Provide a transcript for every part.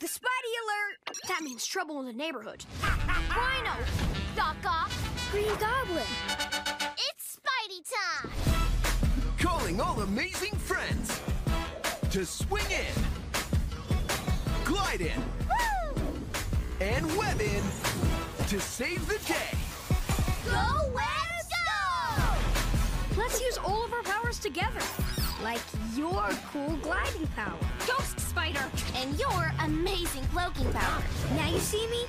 The Spidey alert! That means trouble in the neighborhood. Rhino! Doc Ock! Green Goblin! It's Spidey time! Calling all amazing friends to swing in, glide in, Woo! and web in to save the day. Go Webs go! Let's use all of our powers together. Like your cool gliding power. Ghost Spider! And your amazing cloaking power. Now you see me,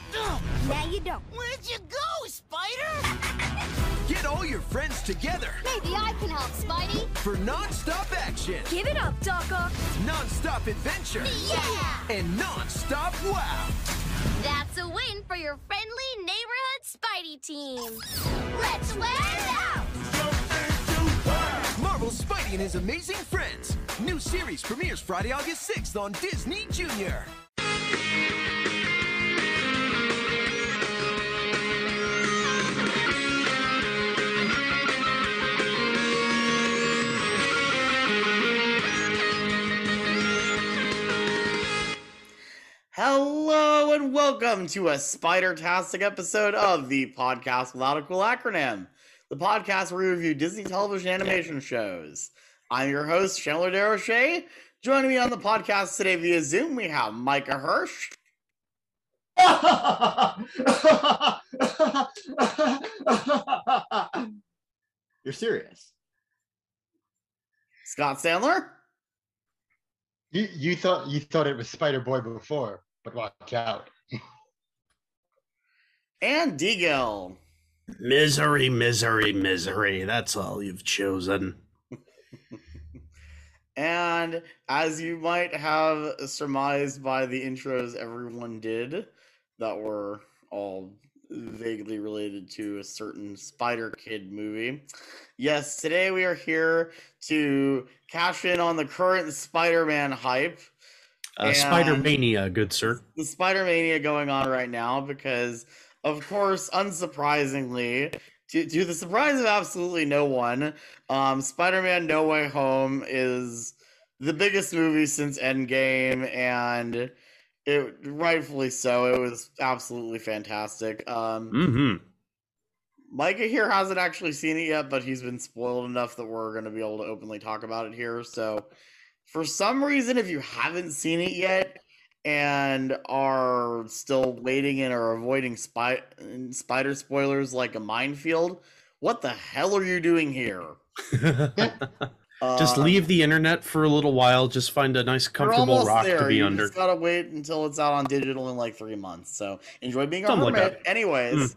now you don't. Where'd you go, Spider? Get all your friends together Maybe I can help, Spidey. for non-stop action, Give it up, Doc Ock. non-stop adventure, Yeah! and non-stop wow. That's a win for your friendly neighborhood Spidey team. Let's wear it out! Marvel Spidey and his amazing friends. New series premieres Friday, August 6th on Disney Junior. Hello and welcome to a Spider-tastic episode of the podcast without a cool acronym. The podcast where we review Disney television animation shows. I'm your host, Chandler Desrochers. Joining me on the podcast today via Zoom, we have Micah Hirsh, You're serious? Scott Sandler, You you thought you thought it was Spider Boy before, but watch out. and DGil. Misery, misery, misery. That's all you've chosen. And as you might have surmised by the intros everyone did, that were all vaguely related to a certain Spider Kid movie. Yes, today we are here to cash in on the current Spider Man hype, Uh, Spider Mania, good sir. the Spider Mania going on right now, because, of course, unsurprisingly, to, to the surprise of absolutely no one, um, Spider Man No Way Home is the biggest movie since Endgame, and it rightfully so. It was absolutely fantastic. Um, Mm-hmm. Micah here hasn't actually seen it yet, but he's been spoiled enough that we're going to be able to openly talk about it here. So, for some reason, if you haven't seen it yet and are still waiting and are avoiding spy- spider spoilers like a minefield, what the hell are you doing here? just Uh, leave the internet for a little while. Just find a nice, comfortable rock there. to be you under. just gotta wait until it's out on digital in like three months. So enjoy being a Something like hermit. that. Anyways,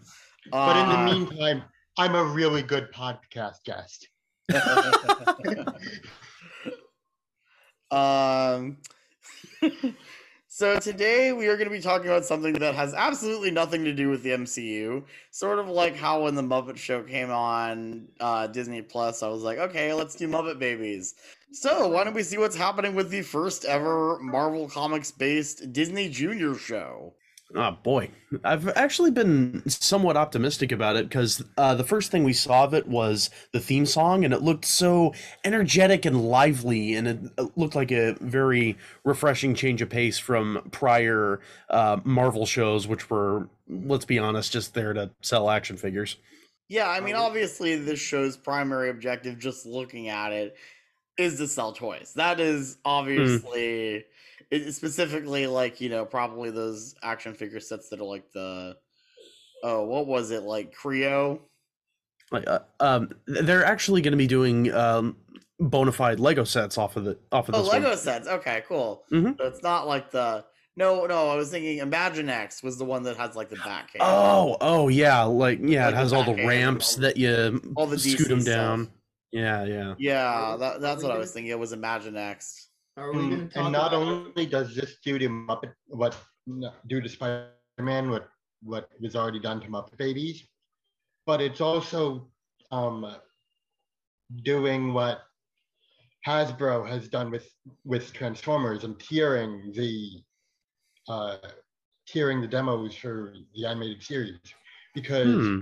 But in the uh, meantime, I'm a really good podcast guest. um, so today we are going to be talking about something that has absolutely nothing to do with the MCU. Sort of like how when the Muppet Show came on uh, Disney Plus, I was like, okay, let's do Muppet Babies. So why don't we see what's happening with the first ever Marvel Comics based Disney Junior show? Oh boy, I've actually been somewhat optimistic about it because uh, the first thing we saw of it was the theme song, and it looked so energetic and lively, and it looked like a very refreshing change of pace from prior uh, Marvel shows, which were, let's be honest, just there to sell action figures. Yeah, I mean, obviously, this show's primary objective, just looking at it, is to sell toys. That is obviously, it, specifically like you know, probably those action figure sets that are like the, oh, what was it like Kre-O? Like, uh, um, they're actually going to be doing um, bona fide Lego sets off of the off of Oh, this Lego one. sets. Okay, cool. Mhm. So it's not like the. No, no, I was thinking Imaginext was the one that has like the back cam. Oh, oh yeah, like yeah, Like it the has all the ramps all- that you all the scoot DC them stuff. down. Yeah, yeah. Yeah, that, that's what I was thinking. It was Imaginext. Are we going And, to talk and not about only does this do to Muppet what do to Spider Man what what was already done to Muppet Babies, but it's also um, doing what Hasbro has done with with Transformers and tiering the uh, tiering the demos for the animated series because Hmm.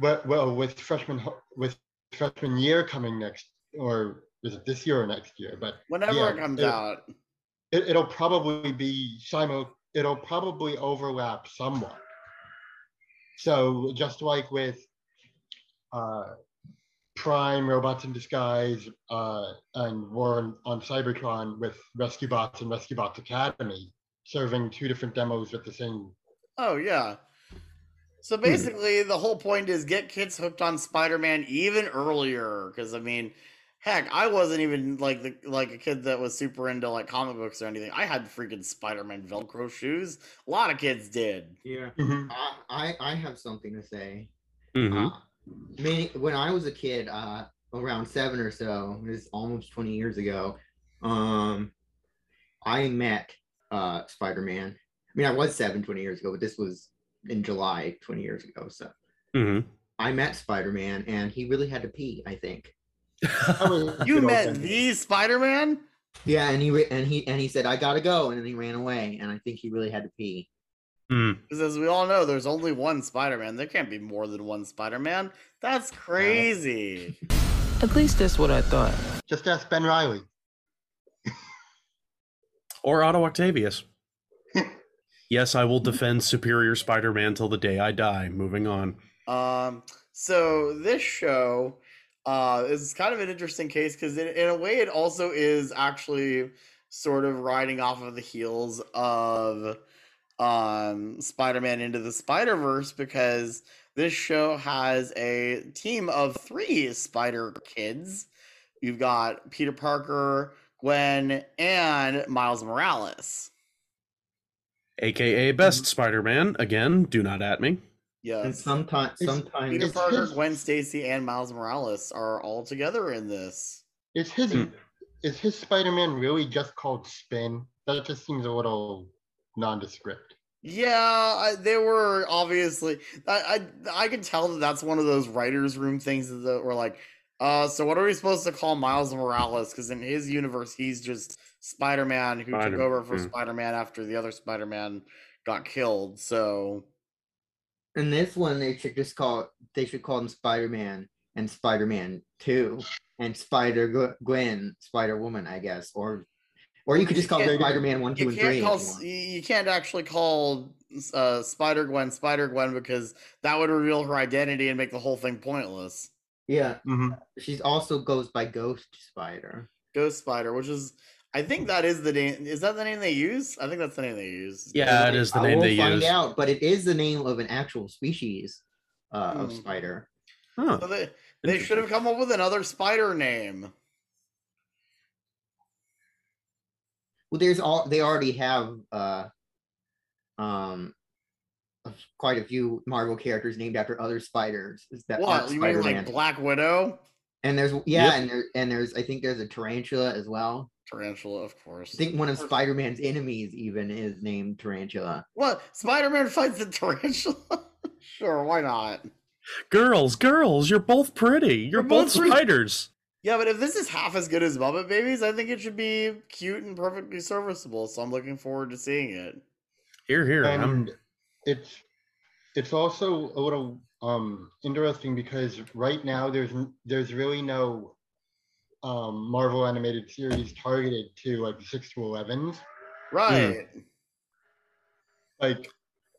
well, well with freshman with freshman year coming next or is it this year or next year? But Whenever Yeah, it comes it- out. it, it'll probably be simul. It'll probably overlap somewhat. So just like with uh, Prime, Robots in Disguise, uh, and War on, on Cybertron with Rescue Bots and Rescue Bots Academy, serving two different demos with the same. Oh yeah. So basically, the whole point is get kids hooked on Spider-Man even earlier. Because I mean, heck, I wasn't even like the like a kid that was super into like comic books or anything. I had freaking Spider-Man Velcro shoes. A lot of kids did. Yeah. Mhm. I, I I have something to say. Mhm. Uh, many, when I was a kid, uh, around seven or so, it was almost 20 years ago, um, I met uh, Spider Man. I mean, I was seven 20 years ago, but this was in July 20 years ago. So Mhm. I met Spider Man and he really had to pee, I think. That was a You met the Spider-Man? Yeah, and he re- and he and he said I gotta go, and then he ran away, and I think he really had to pee. Mm. Because as we all know, there's only one Spider-Man. There can't be more than one Spider-Man. That's crazy. At least that's what I thought. Just ask Ben Riley. Or Otto Octavius. yes, I will defend Superior Spider-Man till the day I die. Moving on. Um, so this show uh, is kind of an interesting case because in, in a way it also is actually sort of riding off of the heels of um, Spider-Man into the Spider-Verse because this show has a team of three Spider kids. You've got Peter Parker, Gwen, and Miles Morales. AKA Best Spider-Man. Again, do not at me. And sometimes, It's- sometimes Peter Parker, his- Gwen Stacy, and Miles Morales are all together in this. Is his Hmm. is his Spider-Man really just called Spin? That just seems a little nondescript. Yeah, I, they were obviously. I, I I can tell that that's one of those writers' room things that were like, uh, so what are we supposed to call Miles Morales? Because in his universe, he's just Spider-Man who took over for mm. Spider-Man after the other Spider-Man got killed. So in this one they should just call they should call him Spider Man and Spider Man Two and Spider Gwen Spider Woman, I guess, or or you could just call You it Spider Man One, Two, you and can't Three. call you you you can't actually call uh, Spider Gwen Spider Gwen because that would reveal her identity and make the whole thing pointless. Yeah, Mhm. she's also goes by Ghost Spider. Ghost Spider, which is. I think that is the name. Is that the name they use? I think that's the name they use. Yeah, it is the I name will they find use. out, but it is the name of an actual species uh, of Hmm. spider. Huh. So they they should have come up with another spider name. Well, there's all they already have uh, um, quite a few Marvel characters named after other spiders. Is that What you mean, Spider-Man. like Black Widow, And there's yeah, Yep. and there and there's I think there's a tarantula as well. Tarantula, of course. I think one of Spider-Man's enemies even is named Tarantula. What Spider Man fights the tarantula? sure, why not? Girls, girls, you're both pretty. You're, You're both both pretty. spiders. Yeah, but if this is half as good as Muppet Babies, I think it should be cute and perfectly serviceable. So I'm looking forward to seeing it. Here, here. I'm, it's it's also a little um interesting because right now there's there's really no um Marvel animated series targeted to like six to elevens. Right. Like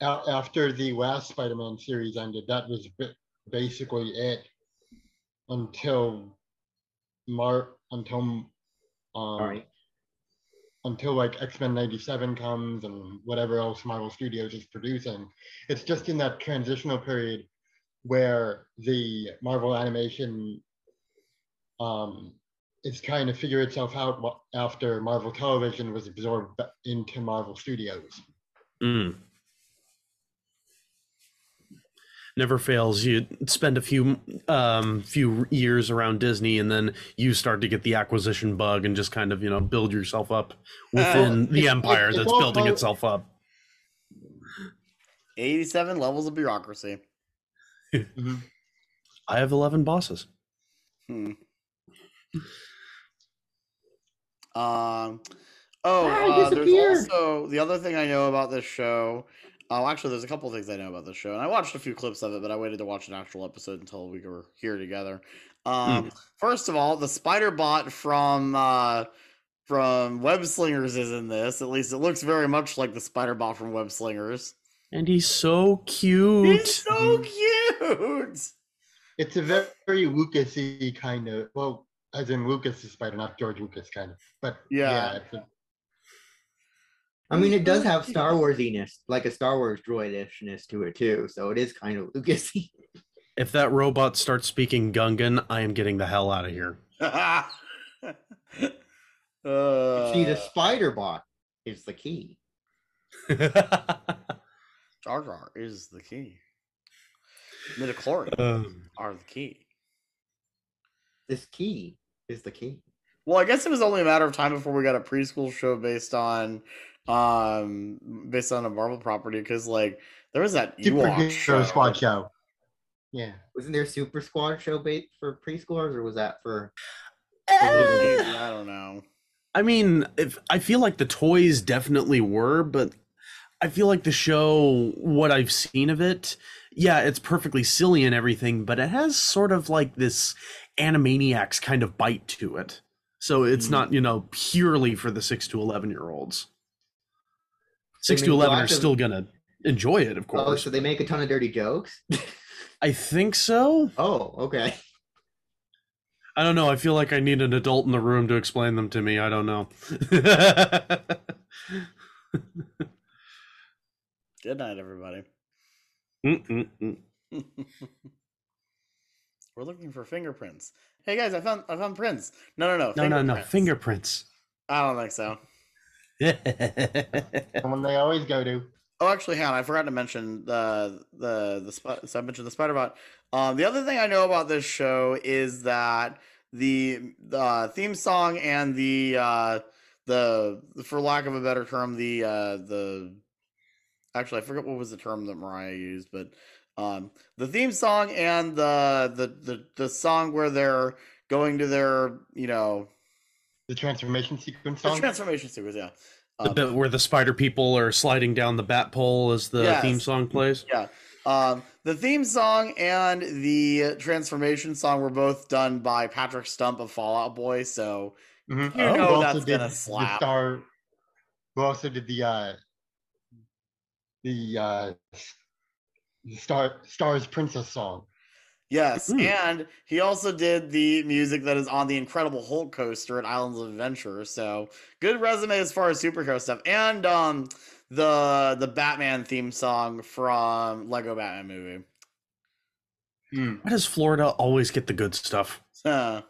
a- after the last Spider-Man series ended, that was ba- basically it until Mar until um All right. until like X-Men 97 comes and whatever else Marvel Studios is producing. It's just in that transitional period where the Marvel animation um, is trying to figure itself out after Marvel Television was absorbed into Marvel Studios. Mm. Never fails. You spend a few um few years around Disney, and then you start to get the acquisition bug, and just kind of you know build yourself up within the it's- empire it's that's all building about- itself up. 87 levels of bureaucracy. I have eleven bosses. Hmm. Um. Oh, Ah, uh, there's also the other thing I know about this show. Oh, actually, there's a couple things I know about this show, and I watched a few clips of it, but I waited to watch an actual episode until we were here together. Um, First of all, the spider bot from uh, from Web Slingers is in this. At least it looks very much like the Spider Bot from Web Slingers. And he's so cute. He's so cute. It's a very, very Lucasy kind of well, as in Lucas is Spider, not George Lucas kind of. But Yeah. yeah, it's a- I mean, it does have Star Warsiness, like a Star Wars droidishness to it too. So it is kind of Lucasy. If that robot starts speaking Gungan, I am getting the hell out of here. uh, See, the spider bot is the key. Jar Jar is the key. Midichlorians Um, are the key. This key is the key. Well, I guess it was only a matter of time before we got a preschool show based on um based on a Marvel property because like there was that Ewok Super show. Squad show. Yeah. Wasn't there a Super Squad show bait for preschoolers, or was that for? I don't know. I mean, if I feel like the toys definitely were, but I feel like the show, what I've seen of it, yeah, it's perfectly silly and everything, but it has sort of like this Animaniacs kind of bite to it. So it's Mhm. not, you know, purely for the six to eleven year olds. Six to eleven are lots of- still gonna enjoy it, of course. Oh, course. so they make a ton of dirty jokes. I think so. oh, okay. I don't know. I feel like I need an adult in the room to explain them to me. I don't know. Good night, everybody. We're looking for fingerprints. Hey guys, I found I found prints. No, no, no. no, no, no. fingerprints. Fingerprints. I don't think so. The one they always go to. Oh, actually, hang on. I forgot to mention the the the sp- so I mentioned the spider bot. Um, the other thing I know about this show is that the the theme song and the uh, the for lack of a better term, the uh, the actually I forget what was the term that Mariah used, but um, the theme song and the the the the song where they're going to their you know The transformation sequence the transformation sequence, yeah. The Um, bit where the spider people are sliding down the bat pole as the theme song plays. Yeah. Um, the theme song and the transformation song were both done by Patrick Stump of Fall Out Boy, so Mhm. you Oh. know Who that's also gonna the slap. star. Who also did the uh, the uh, the Star Stars Princess song. Yes, Hmm. and he also did the music that is on the Incredible Hulk coaster at Islands of Adventure. So good resume as far as superhero stuff, and um, the the Batman theme song from Lego Batman movie. Hmm. Why does Florida always get the good stuff? Huh.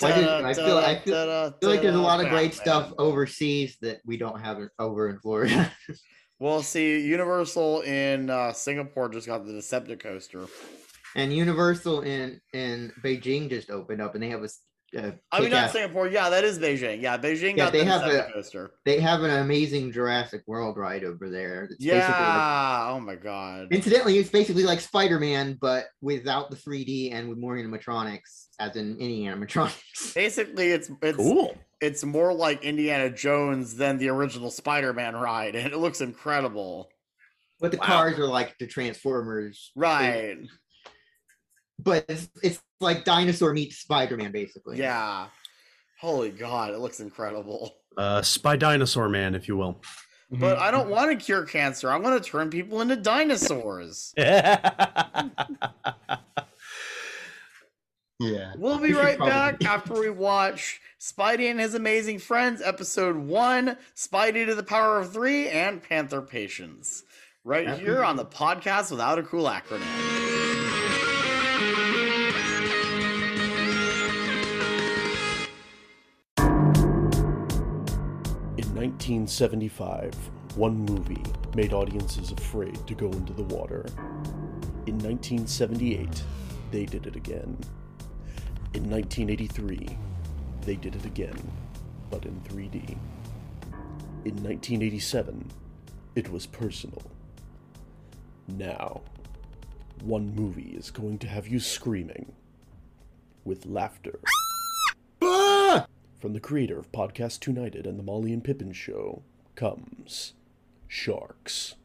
Why Da-da, I feel- I feel- da-da, I feel like there's a lot of great Batman. stuff overseas that we don't have over in Florida. Well, see, Universal in uh, Singapore just got the Decepticoaster. and Universal in in Beijing just opened up, and they have a. s- a I mean, not Singapore. Yeah, that is Beijing. Yeah, Beijing Yeah, got they the have a- Decepticoaster. They have an amazing Jurassic World ride over there. It's basically like- Yeah. Oh my god. incidentally, it's basically like Spider Man, but without the 3D and with more animatronics, as in any animatronics. Basically, it's it's Cool. It's more like Indiana Jones than the original Spider-Man ride, and it looks incredible. But the Wow. cars are like the Transformers. Right. But it's, it's like dinosaur meets Spider Man, basically. Yeah. Holy god, it looks incredible. Uh, Spy Dinosaur Man, if you will. But I don't want to cure cancer. I want to turn people into dinosaurs. Yeah. We'll be right probably- back after we watch Spidey and His Amazing Friends, episode one, Spidey to the Power of Three, and Panther Patience. Right After here we- on the podcast without a cool acronym. In 1975, one movie made audiences afraid to go into the water. In 1978, they did it again. In 1983, they did it again, but in 3D. In 1987, it was personal. Now, one movie is going to have you screaming with laughter. From the creator of Podcast United and the Molly and Pippin Show comes Sharks.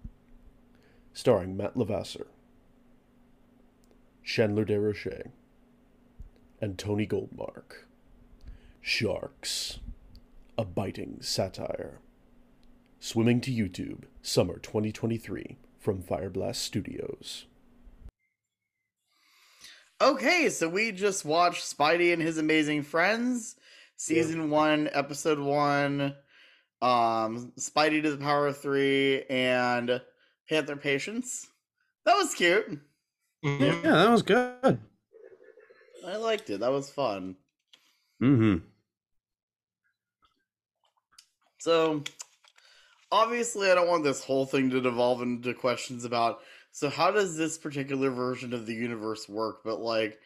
Starring Matt Lavasser, Chandler DeRoche, and Tony Goldmark. Sharks. a biting satire. Swimming to YouTube, summer 2023, from Fireblast Studios. Okay, so we just watched Spidey and His Amazing Friends, season one, episode one, um, Spidey to the Power of Three, and Panther Patience. That was cute. Yeah, that was good. I liked it. That was fun. Mm-hmm. So, obviously, I don't want this whole thing to devolve into questions about so how does this particular version of the universe work? But like,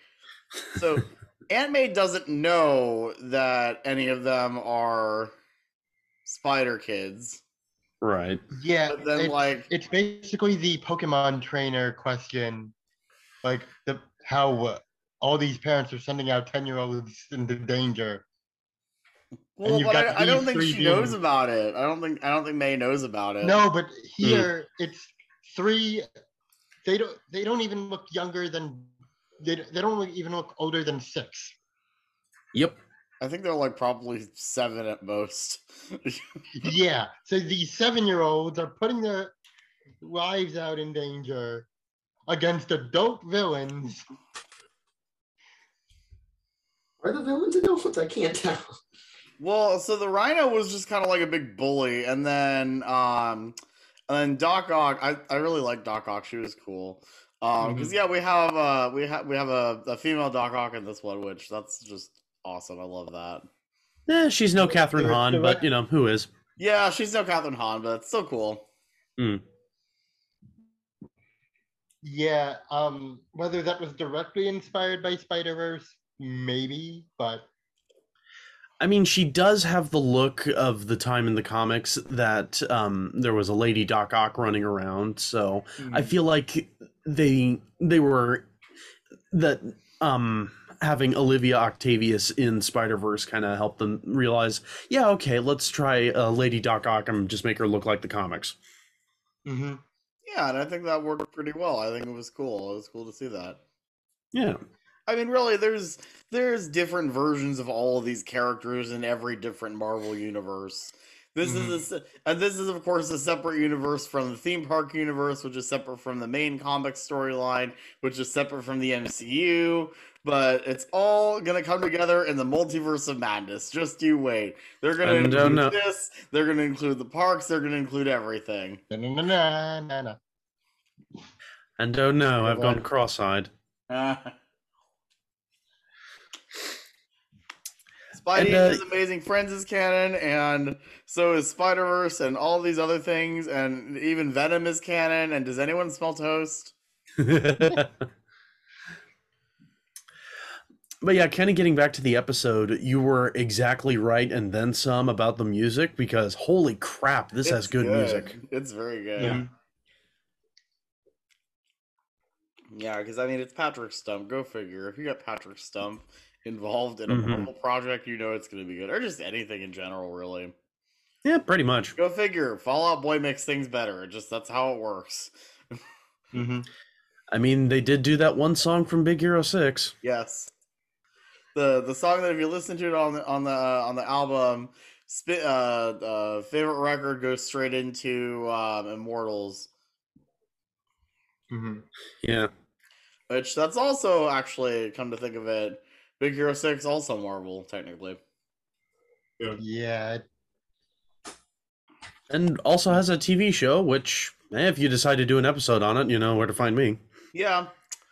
so Aunt May doesn't know that any of them are Spider Kids. Right. Yeah, But then, it's, like- it's basically the Pokemon trainer question, like the how uh, all these parents are sending out ten year olds into danger. Well, you've but got I, I don't think three she knows about it. I don't think I don't think May knows about it. No, but here hmm. it's three. They don't. They don't even look younger than. They, they don't even look older than six. Yep. I think they're like probably seven at most. yeah. So these seven year olds are putting their lives out in danger against adult villains. Are the villains adults? I can't tell. Well, so the Rhino was just kind of like a big bully, and then um, and then Doc Ock. I, I really like Doc Ock. She was cool. Um, because yeah, we have uh we have we have a, a female Doc Ock in this one, which that's just awesome. I love that. Yeah, she's no Kathryn the- Hahn, but you know who is. Yeah, she's no Kathryn Hahn, but it's still cool. Yeah. Um. Whether that was directly inspired by Spider Verse, maybe, but I mean, she does have the look of the time in the comics that um, there was a lady Doc Ock running around. So I feel like they they were that um, having Olivia Octavius in Spider Verse kind of helped them realize, yeah, okay, let's try uh, Lady Doc Ock and just make her look like the comics. Mm-hmm. Yeah, and I think that worked pretty well. I think it was cool. It was cool to see that. Yeah, I mean, really, there's there's different versions of all of these characters in every different Marvel universe. This is mm-hmm. a, and this is of course a separate universe from the theme park universe, which is separate from the main comic storyline, which is separate from the MCU. But it's all gonna come together in the multiverse of madness. Just you wait. They're gonna And, include no- this. They're gonna include the parks. They're gonna include everything. Na-na-na-na-na-na. and oh no, I've gone cross-eyed. Spidey And, uh, is Amazing Friends is canon, and so is Spider Verse, and all these other things, and even Venom is canon. And does anyone smell toast? but yeah, kind of getting back to the episode, you were exactly right, and then some about the music because holy crap, this has It's good, music. It's very good. Yeah. Yeah, because I mean, it's Patrick Stump. Go figure. If you got Patrick Stump involved in a Mhm. Marvel project, you know it's going to be good, or just anything in general, really. Yeah, pretty much. Go figure. Fall Out Boy makes things better. It just that's how it works. Mhm. I mean, they did do that one song from Big Hero Six. Yes. The the song that if you listen to it on the on the uh, on the album, spit uh, uh favorite record goes straight into um, Immortals, Mhm. Yeah, which that's also actually come to think of it, Big Hero Six also Marvel technically. Yeah. and also has a TV show, which eh, if you decide to do an episode on it, you know where to find me. Yeah,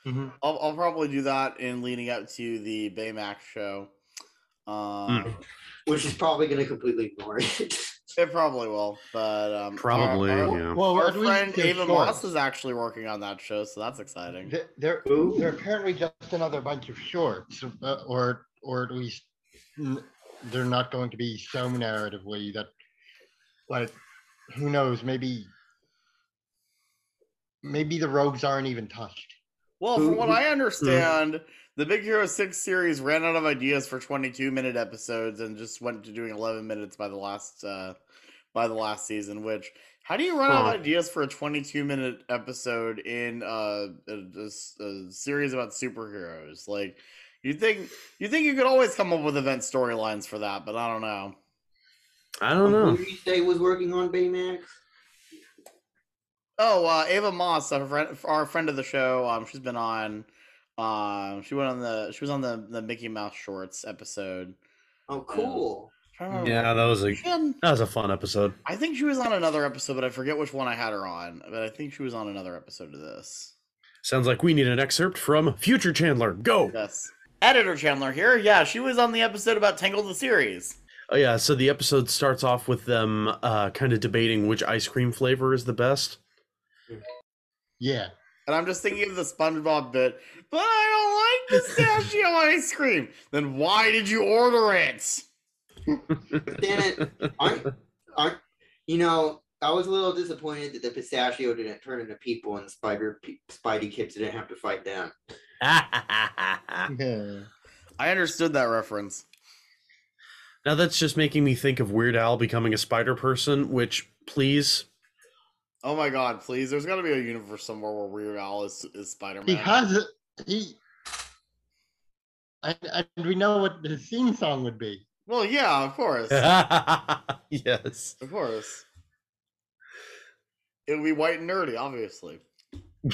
Mhm. I'll I'll probably do that in leading up to the Baymax show. Um, Which is probably going to completely ignore it. It probably will, but um, Probably, Our, yeah. Well, our friend they're Ava short. Moss is actually working on that show, so that's exciting. They're Ooh. they're apparently just another bunch of shorts, uh, or or at least they're not going to be so narratively that, like, who knows? Maybe maybe the rogues aren't even touched. Well, from what I understand, the Big Hero 6 series ran out of ideas for 22 minute episodes and just went to doing 11 minutes by the last uh by the last season, which how do you run out of ideas for a 22 minute episode in uh, a, a s- a series about superheroes? Like you think you think you could always come up with event storylines for that, but I don't know. I don't Who know. did you say was working on Baymax? Oh, uh, Ava Moss, our friend, our friend of the show. Um, she's been on. Um, she went on the. She was on the the Mickey Mouse Shorts episode. Oh, cool. Trying to remember- Yeah, that was a She that was a fun episode. I think she was on another episode, but I forget which one I had her on. But I think she was on another episode of this. Sounds like we need an excerpt from Future Chandler. Go. Yes. Editor Chandler here. Yeah, she was on the episode about Tangled the series. Oh yeah, so the episode starts off with them uh, kind of debating which ice cream flavor is the best. Yeah. And I'm just thinking of the SpongeBob bit, but I don't like pistachio ice cream. Then why did you order it? Damn it, aren't, aren't, you know, I was a little disappointed that the pistachio didn't turn into people and the Spider P- Spidey kids didn't have to fight them. Yeah. I understood that reference. now that's just making me think of Weird Al becoming a spider person, which please. Oh my god, please. There's got to be a universe somewhere where Weird Al is, is Spider Man. He has it. He. And, and we know what the theme song would be. Well, yeah, of course. yes. Of course. It would be white and nerdy, obviously.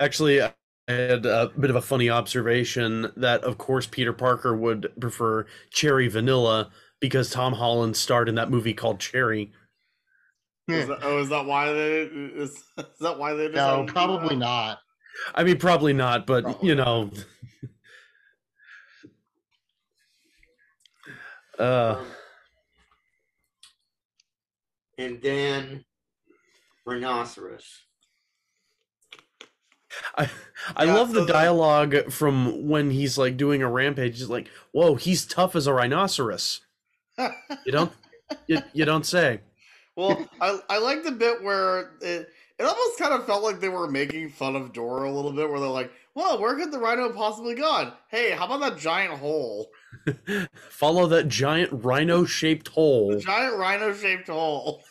Actually, I had a bit of a funny observation that, of course, Peter Parker would prefer cherry vanilla because Tom Holland starred in that movie called Cherry. Is that, oh, is that why they is, is that why they No, decided to do probably not. I mean, probably not, but Probably you know. uh, Um, and then Rhinoceros. I I Yeah, love so the the- dialogue from when he's like doing a rampage. He's like, "Whoa, he's tough as a rhinoceros." You don't, you, you don't say. well, I I like the bit where it it almost kind of felt like they were making fun of Dora a little bit, where they're like, "Well, where could the rhino possibly gone? Hey, how about that giant hole? Follow that giant rhino-shaped hole. The giant rhino-shaped hole."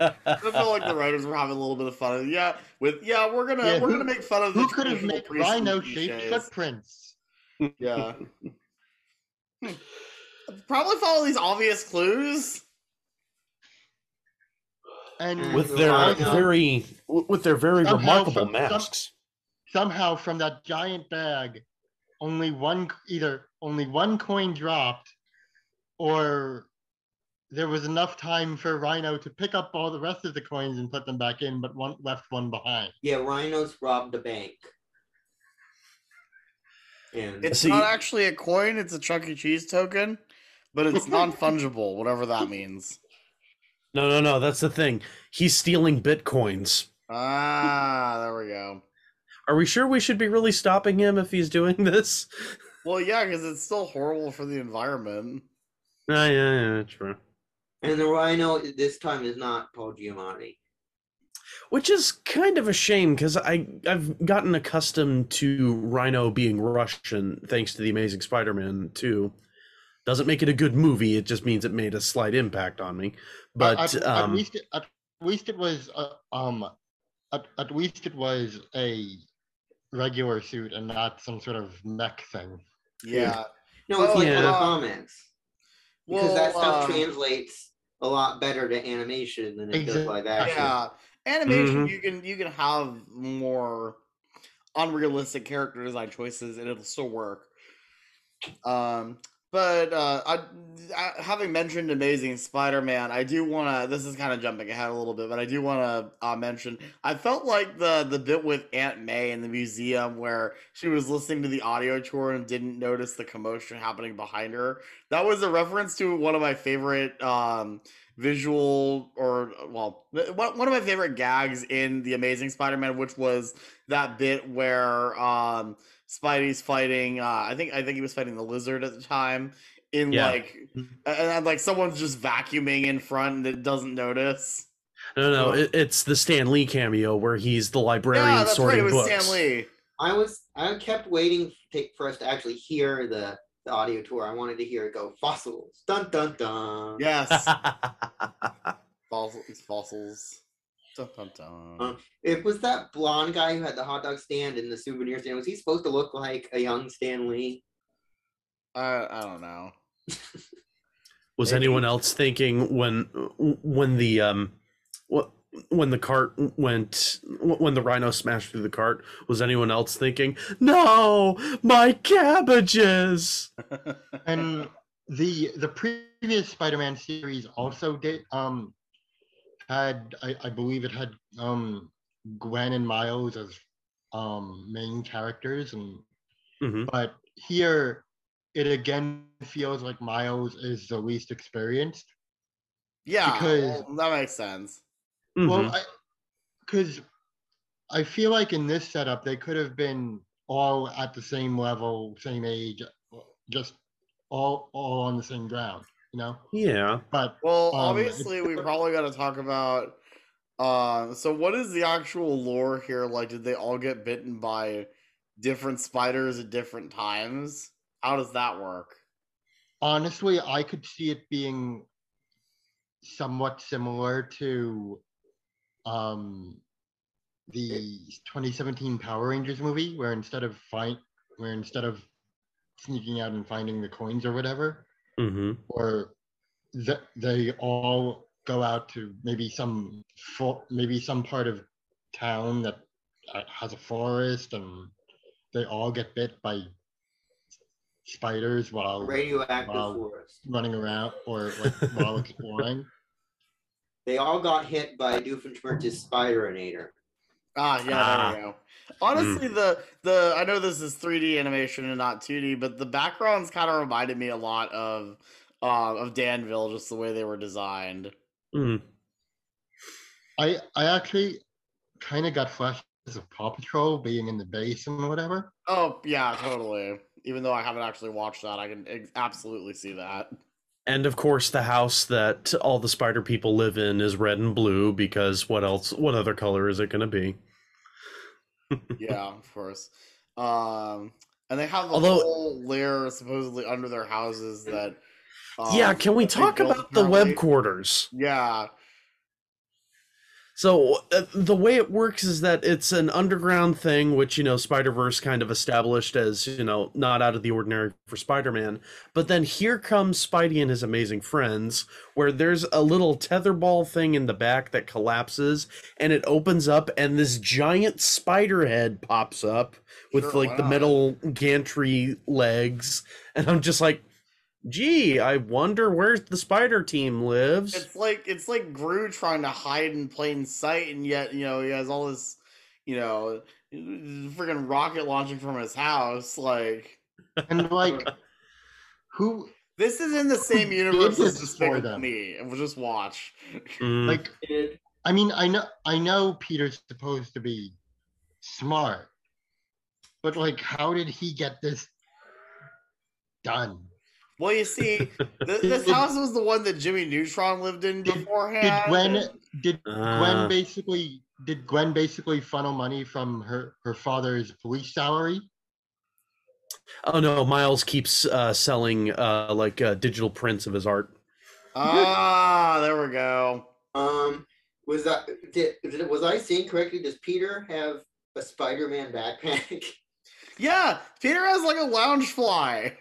I felt like the writers were having a little bit of fun. Yeah, with yeah, we're gonna Yeah, we're who- gonna make fun of Who the could have traditional made rhino-shaped footprints? Yeah. Probably follow these obvious clues. And mm. with their Rhino. Uh, very with their very Somehow remarkable from- some- masks. somehow from that giant bag, only one either only one coin dropped, or there was enough time for Rhino to pick up all the rest of the coins and put them back in, but one left one behind. Yeah, Rhinos robbed the bank. And It's See- not actually a coin; it's a Chuck E. Cheese token, but it's non-fungible, whatever that means. No, no, no. That's the thing. He's stealing bitcoins. Ah, there we go. Are we sure we should be really stopping him if he's doing this? Well, yeah, because it's still horrible for the environment. Ah, yeah, yeah, true. and the Rhino this time is not Paul Giamatti. Which is kind of a shame because I I've gotten accustomed to Rhino being Russian thanks to the Amazing Spider-Man 2. Doesn't make it a good movie. It just means it made a slight impact on me. But at, at um, least it, at least it was uh, um at, at least it was a regular suit and not some sort of mech thing. Yeah. No, it's Oh, like yeah. other comics. Because that stuff um, translates a lot better to animation than it does Exactly. live action. Yeah, animation Mhm. you can you can have more unrealistic character design choices and it'll still work. Um, but uh, I, I having mentioned Amazing Spider-Man, I do want to. This is kind of jumping ahead a little bit, but I do want to uh, mention. I felt like the the bit with Aunt May in the museum where she was listening to the audio tour and didn't notice the commotion happening behind her. That was a reference to one of my favorite um, visual or well one of my favorite gags in the amazing spider-man which was that bit where um spidey's fighting uh i think i think he was fighting the lizard at the time in Yeah. like and, and like someone's just vacuuming in front and it doesn't notice no, no, it, it's the Stan Lee cameo where he's the librarian yeah that's right sorting it was books. stan lee I was I kept waiting for us to actually hear the, the audio tour. I wanted to hear it go fossils. Dun dun dun. yes fossils fossils dun, dun, dun. Uh, It was that blonde guy who had the hot dog stand and the souvenir stand. Was he supposed to look like a young Stan Lee? I I don't know. Was Maybe. anyone else thinking when when the um wh- when the cart went when the rhino smashed through the cart? Was anyone else thinking, "No, my cabbages"? and the the previous Spider-Man series also did um had I, I believe it had um Gwen and Miles as um main characters and Mhm. but here it again feels like Miles is the least experienced. yeah, Because- well, that makes sense. Well, I because I feel like in this setup they could have been all at the same level, same age, just all all on the same ground, you know. yeah. But Well, Um, obviously, we probably got to talk about. Uh, so, what is the actual lore here? Like, did they all get bitten by different spiders at different times? How does that work? honestly, I could see it being somewhat similar to um the 2017 Power Rangers movie, where instead of find where instead of sneaking out and finding the coins or whatever, hmm or th- they all go out to maybe some fo- maybe some part of town that uh, has a forest and they all get bit by spiders while Radioactive Wow. forest. running around or like while exploring They all got hit by Doofenshmirtz's Spiderinator. Ah, yeah, Ah. there we go. Honestly, the the I know this is 3D animation and not 2D, but the backgrounds kind of reminded me a lot of uh, of Danville, just the way they were designed. Mm. i i actually kind of got flashes of paw patrol being in the base and whatever Oh yeah, totally. Even though I haven't actually watched that, I can ex- absolutely see that. And of course, the house that all the spider people live in is red and blue because what else? What other color is it going to be? yeah, of course. Um, and they have a Although- whole lair supposedly under their houses that. Um, yeah, can we talk about the web quarters? Yeah, So uh, the way it works is that it's an underground thing, which you know Spider Verse kind of established as you know not out of the ordinary for Spider Man. But then here comes Spidey and his amazing friends, where there's a little tetherball thing in the back that collapses, and it opens up, and this giant spider head pops up with Sure, like why the metal gantry legs, and I'm just like, gee, I wonder where the Spider Team lives. it's like it's like Gru trying to hide in plain sight, and yet you know he has all this, you know, freaking rocket launching from his house. Like and like who this is in the same universe as this for Despicable them? Me, and we'll just watch. Mm. like i mean i know i know peter's supposed to be smart but like how did he get this done Well, you see, th- this house was the one that Jimmy Neutron lived in Did- beforehand. did gwen did Ah. gwen basically did gwen basically funnel money from her her father's police salary Oh no, Miles keeps uh, selling uh, like uh, digital prints of his art. Ah, there we go. Um, was that did, did was I seeing correctly? Does Peter have a Spider-Man backpack? Yeah, Peter has like a Loungefly.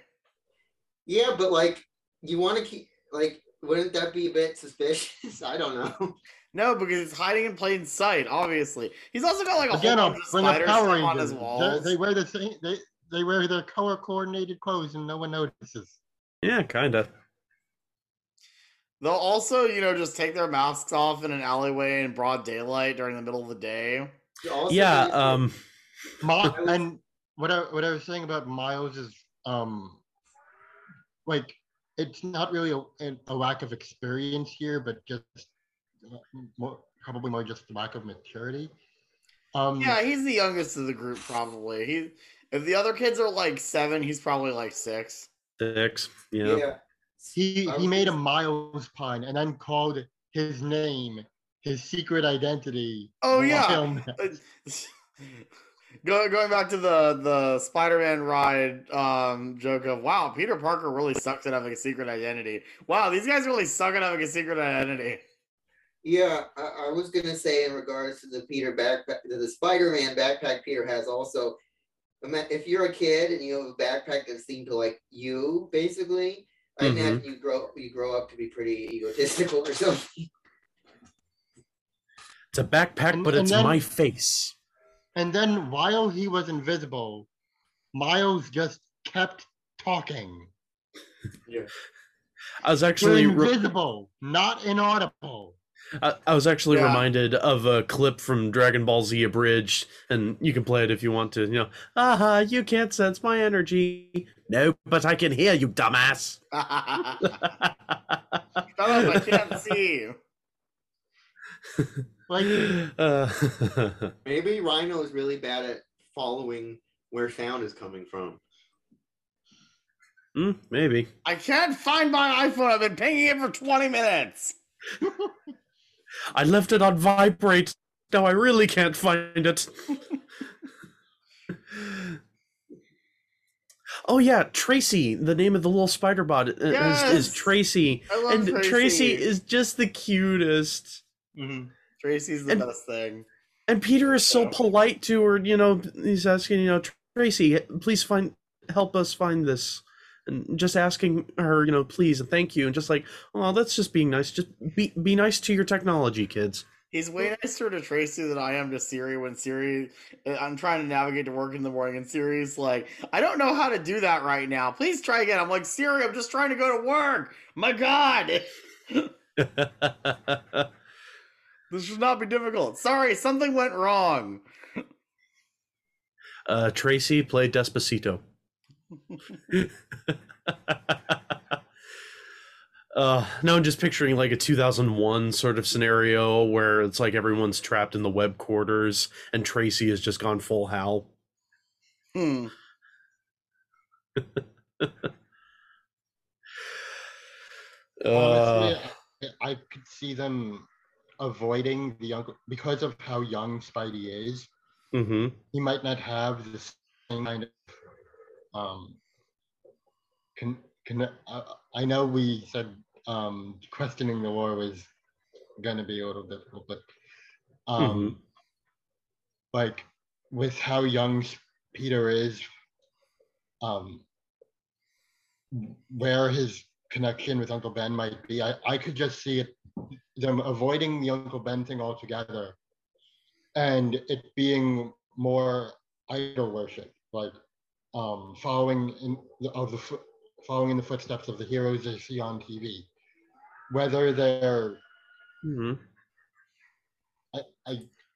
Yeah, but like, you want to keep like, wouldn't that be a bit suspicious? I don't know. No, because it's hiding in plain sight. Obviously, he's also got like a again whole I'll bunch of bring up spiders power on rangers his They- walls. they wear the same they they wear their color coordinated clothes and no one notices Yeah, kind of. They'll also, you know, just take their masks off in an alleyway in broad daylight during the middle of the day. Also, Yeah. there's- Um. Mi- and what I what I was saying about Miles is um like it's not really a, a lack of experience here, but just uh, more probably more just lack of maturity. Um, Yeah, he's the youngest of the group, probably. He, if the other kids are like seven, he's probably like six. Six. Yeah. yeah. he he made a Miles pun and then called his name his secret identity. Oh, yeah. Lyle- Go, going back to the the Spider-Man ride um, joke of wow, Peter Parker really sucks at having a secret identity. Wow, these guys really suck at having a secret identity. Yeah, I, I was gonna say in regards to the Peter backpack, the Spider-Man backpack Peter has also. if you're a kid and you have a backpack that's themed to like you, basically, I Mhm. imagine you grow you grow up to be pretty egotistical or something. It's a backpack, And- but and it's then- my face. And then while he was invisible, Miles just kept talking. Yeah. I was You're actually re- invisible, not inaudible. I, I was actually Yeah. reminded of a clip from Dragon Ball Z Abridged, and you can play it if you want to. You know, aha, you can't sense my energy. No, but I can hear you, dumbass. Shut! I can't see you. Like Uh, Maybe Rhino is really bad at following where sound is coming from. hmm, maybe. I can't find my iPhone. I've been pinging it for 20 minutes. I left it on vibrate. Now I really can't find it. oh yeah, Tracy. The name of the little spider bot is, Yes! is Tracy, I love and Tracy. Tracy is just the cutest. Mhm. Tracy's the And- best thing. And Peter is so Yeah. polite to her. You know, he's asking, you know, Tracy, please find help us find this. And just asking her, you know, please and thank you, and just like, oh, that's just being nice. Just be be nice to your technology, kids. He's way nicer to Tracy than I am to Siri when Siri. uh, I'm trying to navigate to work in the morning, and Siri's like, I don't know how to do that right now. Please try again. I'm like, Siri, I'm just trying to go to work. My God. This should not be difficult. Sorry, something went wrong. uh, Tracy played Despacito. uh, now I'm just picturing like a 2001 sort of scenario where it's like everyone's trapped in the web quarters and Tracy has just gone full Hal. Hmm. Uh, honestly, I, I could see them avoiding the uncle because of how young Spidey is. hmm He might not have the same kind of um. Can can uh, I know we said um questioning the war was gonna be a little difficult, but um, like with how young Peter is, um, where his connection with Uncle Ben might be, I, I could just see it them avoiding the Uncle Ben thing altogether, and it being more idol worship, like um, following in the, of the following in the footsteps of the heroes they see on TV, whether they're hmm I, I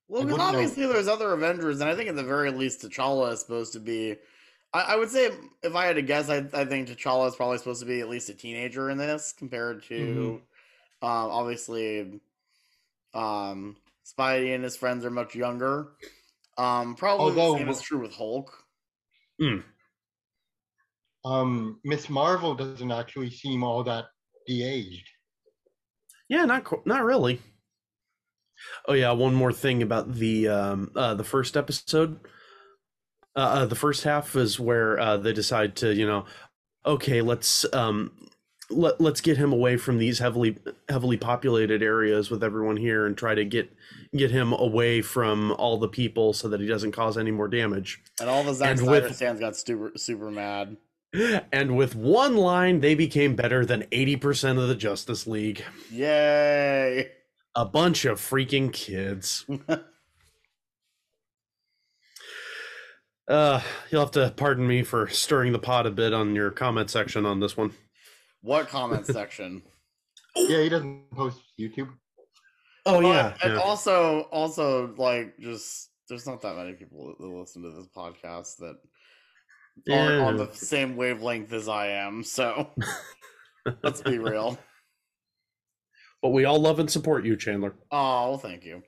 Well, I because wouldn't know. obviously there's other Avengers, and I think at the very least T'Challa is supposed to be. I, I would say if I had to guess, I, I think T'Challa is probably supposed to be at least a teenager in this compared to, um, obviously, um, Spidey and his friends are much younger. Um, probably Although- the same is true with Hulk. um Miss Marvel doesn't actually seem all that de-aged. Yeah, not qu- not really. Oh yeah, one more thing about the um uh the first episode. Uh, uh the first half is where uh they decide to, you know, okay, let's um let let's get him away from these heavily heavily populated areas with everyone here and try to get get him away from all the people so that he doesn't cause any more damage. And all the Zack Snyder fans got super super mad. And with one line, they became better than 80% of the Justice League. Yay! A bunch of freaking kids. Uh, you'll have to pardon me for stirring the pot a bit on your comment section on this one. What comment section? Yeah, he doesn't post YouTube. Oh But- yeah, and yeah. also, also, like, just there's not that many people that listen to this podcast that aren't on the same wavelength as I am. So let's be real. But we all love and support you, Chandler. Oh, well, thank you.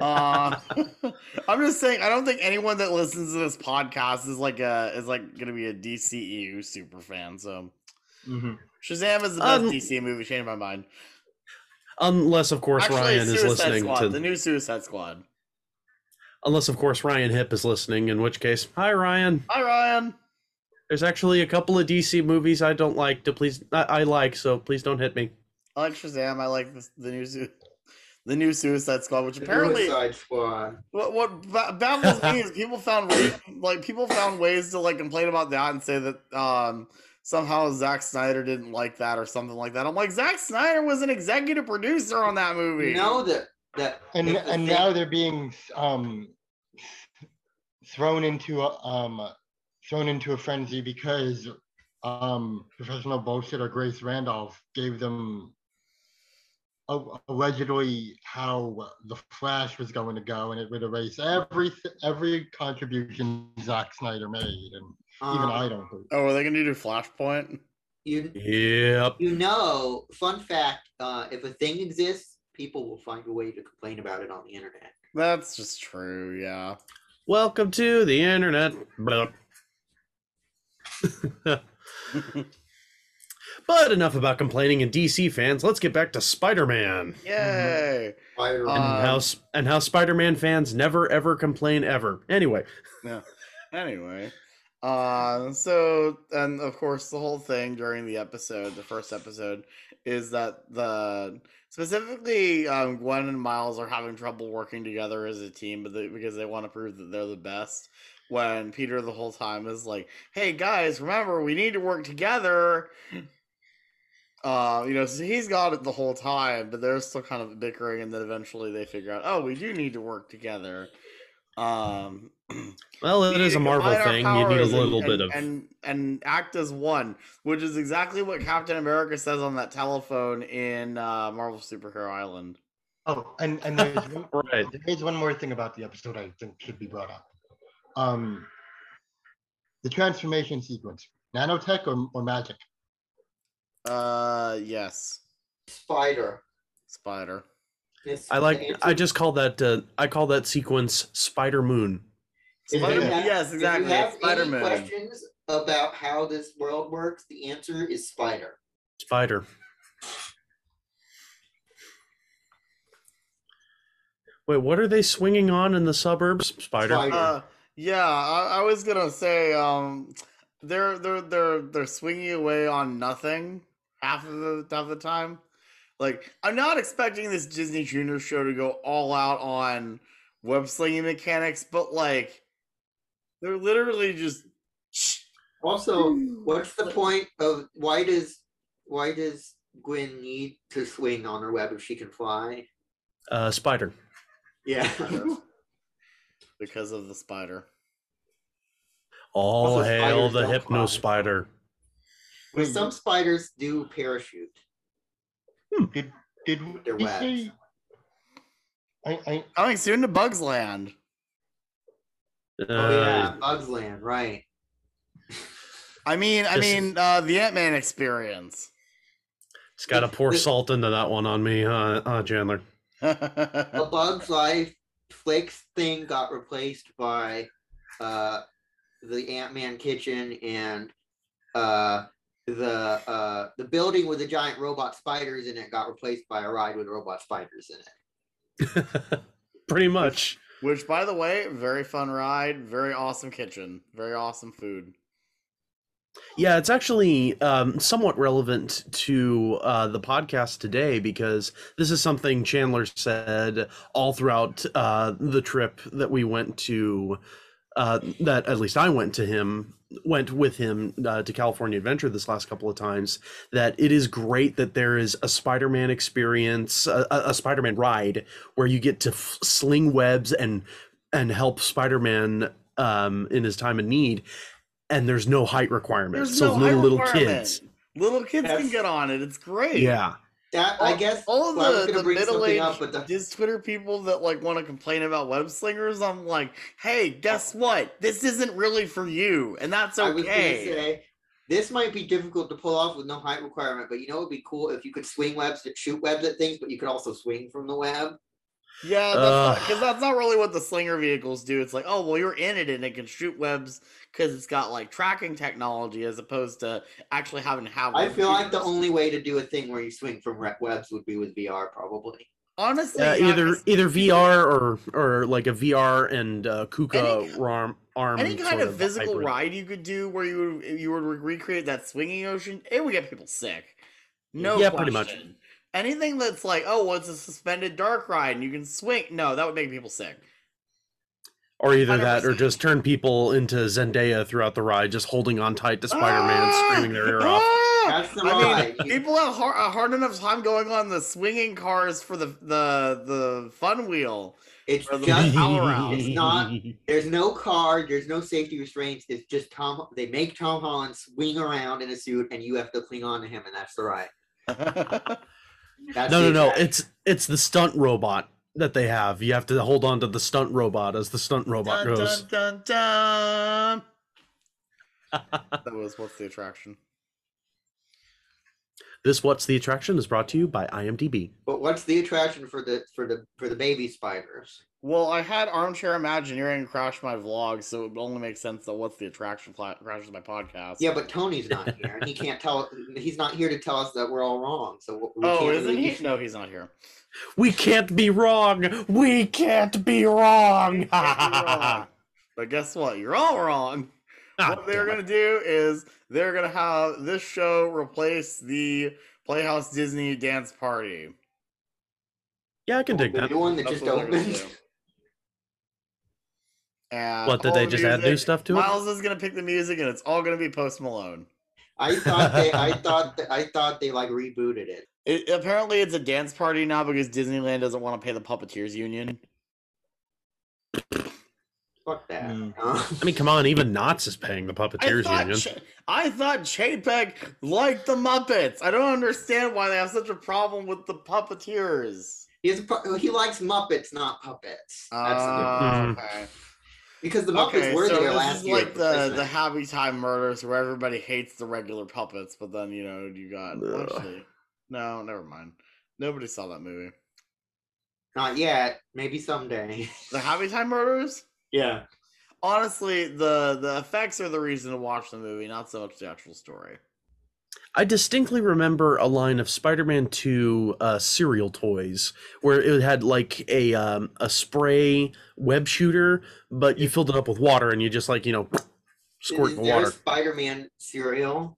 Uh, I'm just saying, I don't think anyone that listens to this podcast is like a is like gonna be a DCEU super fan. So Mhm. Shazam is the best Um, DC movie. Changed my mind. Unless, of course, Actually, Ryan is listening Squad, to. the new Suicide Squad. Unless, of course, Ryan Hip is listening. In which case, hi Ryan. Hi, Ryan. There's actually a couple of DC movies I don't like. To please, I, I like, so please don't hit me. I like Shazam. I like this, the new Su- the new Suicide Squad, which apparently Suicide Squad. what what ba- baffles me is people found ways, like people found ways to like complain about that and say that um somehow Zack Snyder didn't like that or something like that. I'm like Zack Snyder was an executive producer on that movie. You know that that and the and thing- now they're being um thrown into a um thrown into a frenzy because um professional bullshit or Grace Randolph gave them a- allegedly how the Flash was going to go, and it would erase every every contribution Zack Snyder made, and even um, I don't think. Oh, are they gonna do Flashpoint? you Yep. you know, fun fact, uh, if a thing exists, people will find a way to complain about it on the internet. That's just true. Yeah. Welcome to the internet. Blah. but enough about complaining and DC fans. Let's get back to Spider-Man Yay. Spider- Uh, and how and how Spider-Man fans never ever complain ever. Anyway, Anyway, uh, so and of course the whole thing during the episode, the first episode, is that the specifically um, Gwen and Miles are having trouble working together as a team, but they, because they want to prove that they're the best. When Peter the whole time is like, "Hey guys, remember we need to work together." Uh, you know, so he's got it the whole time, but they're still kind of bickering, and then eventually they figure out, oh, we do need to work together. Um, well, it we is need a Marvel thing. You need a little and, bit and, of and and act as one, which is exactly what Captain America says on that telephone in uh, Marvel Superhero Island. Oh, and and there's one, right. there's one more thing about the episode I think should be brought up. Um, the transformation sequence, nanotech or, or magic? Uh, yes, Spider. Spider. It's I like. answer- I just call that. Uh, I call that sequence Spider Moon. Spider- have- yes, if exactly, you have Spider any Man. questions about how this world works, the answer is Spider. Spider. Wait, what are they swinging on in the suburbs? Spider. Spider. Uh, yeah, I, I was gonna say, um, they're they're they're they're swinging away on nothing half of the half of the time. Like, I'm not expecting this Disney Junior show to go all out on web slinging mechanics, but like, they're literally just Also, what's the point of why does why does Gwen need to swing on her web if she can fly? Uh, Spider. Yeah. because of the spider. All Also, hail the don't hypno fly. spider. But some spiders do parachute. Did did Their we webs. say? I, I Coming soon to Bugs Land. Uh, Oh yeah, Bugs Land, right. I mean, I mean, uh, the Ant Man experience. It's got to pour salt into that one on me, huh, uh, Chandler? A Bug's Life Flakes thing got replaced by uh the Ant Man kitchen and uh the uh the building with the giant robot spiders in it got replaced by a ride with robot spiders in it. Pretty much. Which, by the way, very fun ride, very awesome kitchen, very awesome food. Yeah, it's actually um, somewhat relevant to uh, the podcast today because this is something Chandler said all throughout uh, the trip that we went to. Uh, that at least I went to him, went with him uh, to California Adventure this last couple of times. That it is great that there is a Spider-Man experience, a, a a Spider-Man ride where you get to f- sling webs and and help Spider-Man um, in his time of need and there's no height requirements. There's so no little height little requirement. kids. Little kids can get on it. It's great. Yeah. That I guess all well, the, the middle-aged up, but the Twitter people that like want to complain about web slingers, I'm like, hey, guess what? This isn't really for you, and that's I was gonna okay. say this might be difficult to pull off with no height requirement, but you know it'd be cool if you could swing webs to shoot webs at things, but you could also swing from the web. Yeah, because that's, not really what the slinger vehicles do. It's like, oh, well, you're in it and it can shoot webs because it's got like tracking technology as opposed to actually having to have. I web feel like the shooters. only way to do a thing where you swing from re- webs would be with VR, probably. honestly Uh, yeah, either 'cause either VR or or like a VR and uh, Kuka Any- arm arm. any kind sort of physical hybrid. ride you could do where you would you would recreate that swinging ocean, it would get people sick. No, Yeah, pretty much. Question. anything that's like, oh, well, it's a suspended dark ride and you can swing. No, that would make people sick. Or either that, or just turn people into Zendaya throughout the ride, just holding on tight to Spider-Man, Ah! screaming their ear off. Ah! That's the I mean, people have hard, a hard enough time going on the swinging cars for the the the fun wheel. It's just power round. It's not. There's no car. There's no safety restraints. It's just Tom. They make Tom Holland swing around in a suit, and you have to cling on to him, and that's the ride. That's No, no, the no. attraction. It's it's the stunt robot that they have. You have to hold on to the stunt robot as the stunt robot dun, goes. dun, dun, dun. that was what's the attraction? This what's the attraction is brought to you by IMDb. But what's the attraction for the for the for the baby spiders? Well, I had armchair Imagineering crash my vlog, so it would only make sense that what's the attraction fla- crashes my podcast. Yeah, but Tony's not here, and he can't tell. He's not here to tell us that we're all wrong. So we Oh, can't isn't really- he? No, he's not here. We can't be wrong. We can't be wrong. Can't be wrong. But guess what? You're all wrong. Ah, what they're gonna it. do is they're gonna have this show replace the Playhouse Disney Dance Party. Yeah, I can dig that. new one that That's just what they're opened. do. And What did they the just add new stuff to it? Miles is gonna pick the music, and it's all gonna be Post Malone. I thought they. I thought. That, I thought they like rebooted it. It, apparently, it's a dance party now because Disneyland doesn't want to pay the Puppeteers Union. Fuck that. Mm. Uh, I mean, come on, even Knott's is paying the I Puppeteers thought, Union. Ch- I thought Chapek liked the Muppets. I don't understand why they have such a problem with the Puppeteers. he, has a, pu- he likes Muppets, not puppets. That's the difference. Mhm. okay. Because the Muppets Okay, were so there this last is year. like the the Happy Time murders, where everybody hates the regular puppets, but then you know you got Ugh. actually no, never mind. Nobody saw that movie. Not yet. Maybe someday. The Happy Time murders. Yeah. Honestly, the the effects are the reason to watch the movie, not so much the actual story. I distinctly remember a line of Spider-Man 2 uh, cereal toys where it had like a um, a spray web shooter, but you filled it up with water and you just like you know squirt Is the there water. Spider-Man cereal?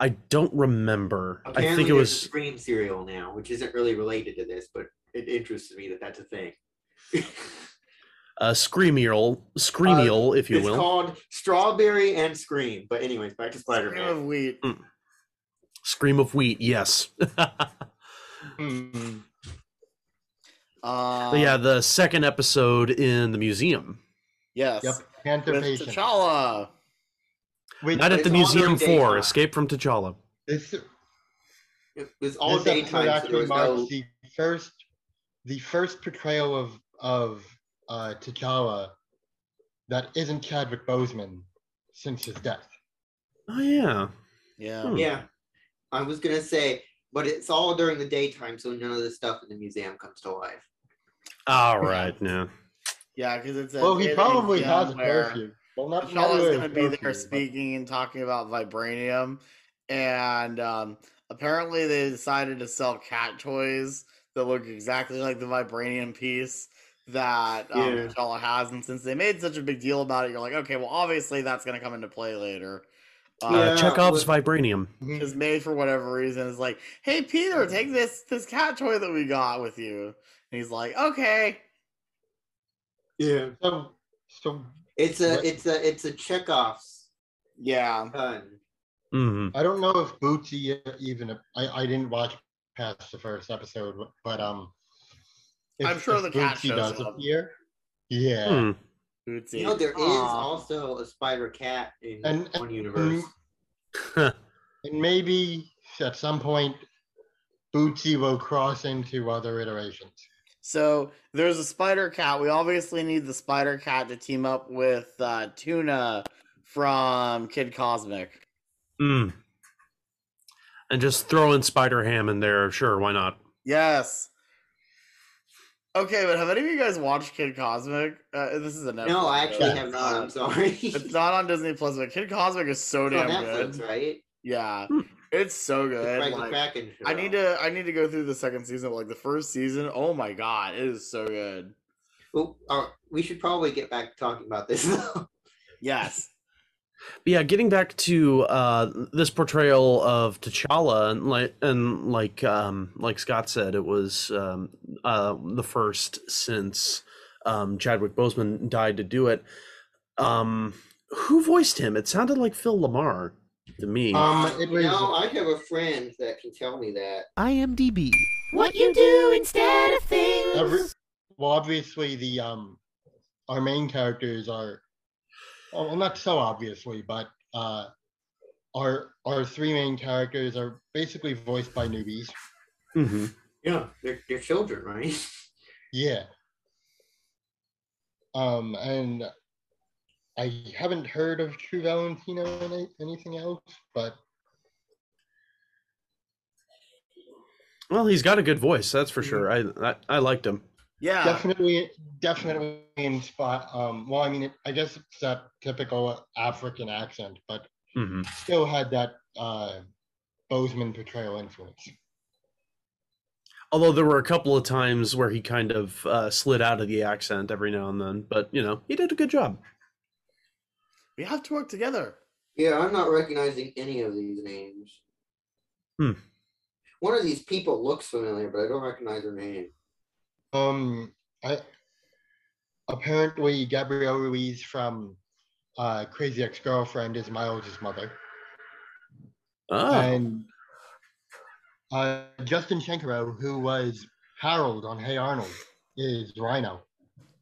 I don't remember. I Apparently think it there's was Scream cereal now, which isn't really related to this, but it interests me that that's a thing. uh, Screamial, Screamial, if you it's will. It's called Strawberry and Scream. But anyways, back to Scream Spider-Man. of wheat. Scream of wheat, yes. Um, But yeah, the second episode in the museum. Yes. Yep. Panther With. T'Challa. Which Night at the Museum during 4. Escape from T'Challa. this, It was all this daytime, so there actually marks no. the first, the first portrayal of of uh, T'Challa that isn't Chadwick Boseman since his death. Oh yeah. Yeah. Hmm. Yeah, I was gonna say, but it's all during the daytime, so none of the stuff in the museum comes to life. All right, now. Yeah, because it's a, Well, he it- probably has a where curfew. Well, not T'Challa's necessarily going to be there but- speaking and talking about vibranium, and um, apparently they decided to sell cat toys that look exactly like the vibranium piece that um, Yeah. T'Challa has. And since they made such a big deal about it, you're like, okay, well, obviously that's going to come into play later. Uh, Yeah, Chekhov's well- vibranium. Mhm. is made for whatever reason is like, hey Peter, take this this cat toy that we got with you. And he's like, okay. Yeah, So, so it's a What- it's a it's a Chekhov's Yeah. gun. hmm I don't know if Bootsy even. I, I didn't watch past the first episode, but um, if, I'm sure the cat Bootsy shows does up. appear. Yeah, Hmm. Bootsy. You know, there is Aw. also a spider cat in And- one and- universe. and maybe at some point, Bootsy will cross into other iterations. So there's a spider cat. We obviously need the spider cat to team up with uh, Tuna from Kid Cosmic. Mm. And just throw in Spider Ham in there, sure, why not? Yes. Okay, but have any of you guys watched Kid Cosmic? Uh, this is a Netflix. No, I actually show. have not. I'm sorry. It's not on Disney Plus, but Kid Cosmic is so It's on damn Netflix, good. right? Yeah, Hmm. it's so good. Michael like- Kraken. I need to I need to go through the second season. but, Like the first season, oh my god, it is so good. Well, uh, we should probably get back to talking about this. though. Yes. But yeah, getting back to uh, this portrayal of T'Challa, and like and like um, like Scott said, it was um, uh, the first since um, Chadwick Boseman died to do it. Um, who voiced him? It sounded like Phil LaMarr to me. Um, it You know, I have a friend that can tell me that. IMDb. What you do instead of things. every, well, obviously the um, our main characters are, well, not so obviously, but uh, our our three main characters are basically voiced by newbies. hmm Yeah, they're, they're children, right? Yeah. Um, and I haven't heard of True Valentino in any, anything else, but Well, he's got a good voice, that's for sure. I I, I liked him. Yeah. definitely, definitely in spot. Um, well, I mean, it, I guess it's that typical African accent, but hmm still had that uh, Boseman portrayal influence. Although there were a couple of times where he kind of uh, slid out of the accent every now and then, but you know, he did a good job. We have to work together. Yeah, I'm not recognizing any of these names. Hmm. One of these people looks familiar, but I don't recognize her name. Um, I apparently Gabrielle Ruiz from uh, Crazy Ex-Girlfriend is Miles' mother. Oh, and uh, Justin Shenkarow, who was Harold on Hey Arnold, is Rhino.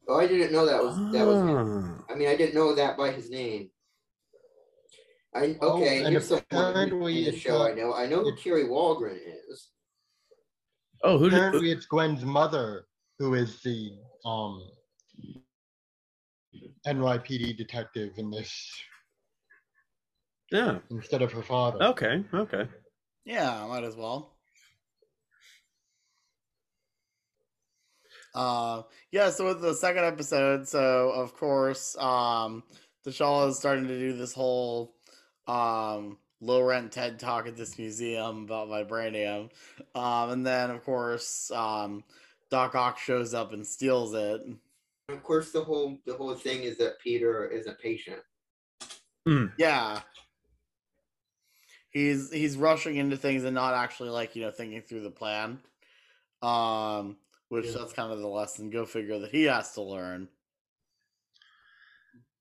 Oh, I didn't know that was that was him. Ah. I mean, I didn't know that by his name. I Oh, okay. and here's someone apparently in the it's, show uh, I know. I know who Kari Wahlgren is. oh, who did? Apparently, it's Gwen's mother who is the um, NYPD detective in this Yeah. instead of her father. Okay. Okay. Yeah, might as well. Uh, yeah. So with the second episode, so of course, um, T'Challa is starting to do this whole um low rent TED talk at this museum about vibranium, um, and then of course, um, Doc Ock shows up and steals it. Of course, the whole the whole thing is that Peter is a patient. Yeah. He's he's rushing into things and not actually like, you know, thinking through the plan. Um, which Yeah. that's kind of the lesson. Go figure that he has to learn.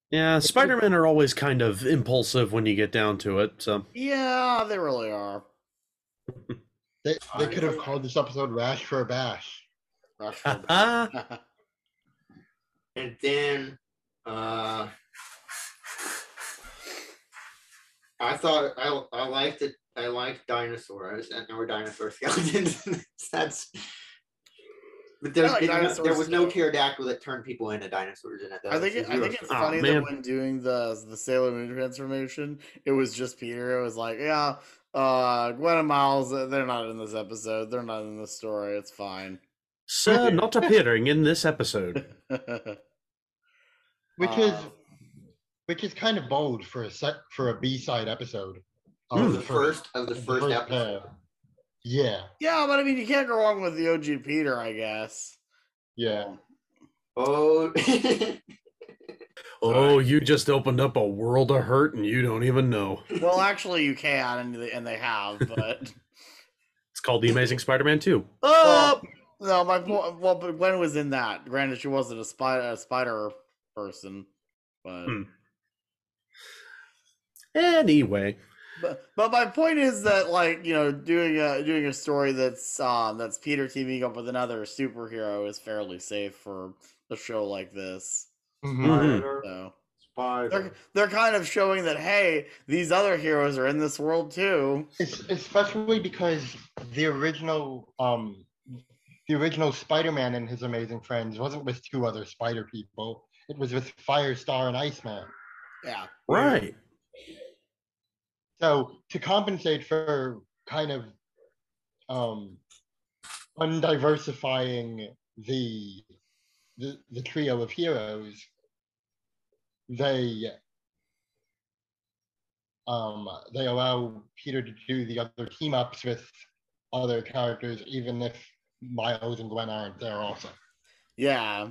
Yeah, Spider-Men are always kind of impulsive when you get down to it. So Yeah, they really are. They, they could have called this episode Rash for a Bash. Rush for Ah. And then uh I thought I I liked it I liked dinosaurs and there were dinosaur skeletons. That's but there, like it- there dinosaurs was no too. pterodactyl that turned people into dinosaurs in it. That I think it, I think it's. Oh, funny man. that when doing the the Sailor Moon transformation, it was just Peter. It was like, yeah, uh, Gwen and Miles, uh, they're not in this episode. They're not in the story. It's fine. Sir not appearing in this episode. Which is Uh, which is kind of bold for a set for a B side episode. Hmm. of the first of the of first episode. pair. Yeah, yeah, but I mean, you can't go wrong with the OG Peter, I guess. yeah. Oh Oh, you just opened up a world of hurt and you don't even know. Well, actually, you can, and they, and they have, but It's called The Amazing Spider-Man 2. oh no, my point. Well, but Gwen was in that. Granted, she wasn't a spider a spider person, but Hmm. Anyway, but but my point is that like you know doing a doing a story that's um that's Peter teaming up with another superhero is fairly safe for a show like this. Mhm. Spider, So spider. they're they're kind of showing that hey, these other heroes are in this world too. It's especially because the original um the original Spider-Man and his amazing friends wasn't with two other spider people. It was with Firestar and Iceman. Yeah. right. So to compensate for kind of um undiversifying the the, the trio of heroes, they um they allow Peter to do the other team ups with other characters, even if Miles and Gwen aren't there also. Yeah.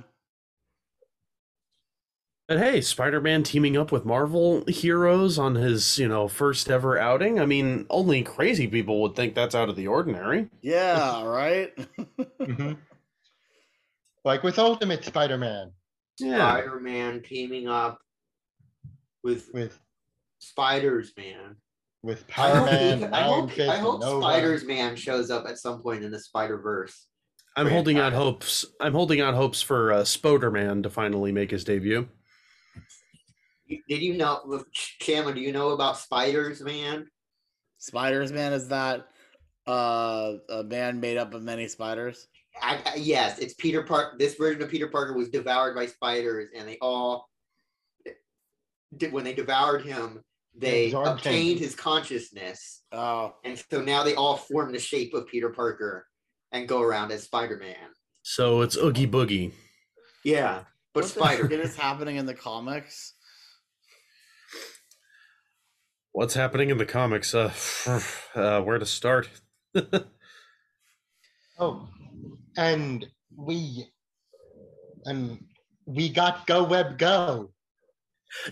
But hey, Spider-Man teaming up with Marvel heroes on his, you know, first ever outing. I mean, only crazy people would think that's out of the ordinary. Yeah, right. Mhm. Like with Ultimate Spider-Man, Yeah. Spider-Man teaming up with with Spiders Man. With I hope, Spider-Man, I hope, Fist, I and hope Spiders Man shows up at some point in the Spider Verse. I'm holding out hopes. I'm holding out hopes for uh, Spoderman to finally make his debut. Did you know, look, Chandler? Do you know about Spiders Man? Spiders Man is that uh a man made up of many spiders? I, I- yes, it's Peter Park. This version of Peter Parker was devoured by spiders, and they all did when they devoured him. They absorbed obtained his consciousness, Oh, and so now they all form the shape of Peter Parker and go around as Spider Man. So it's Oogie Boogie. Yeah, but what Spider. shit is happening in the comics? What's happening in the comics? Uh, uh where to start? Oh, and we and we got Go Web Go.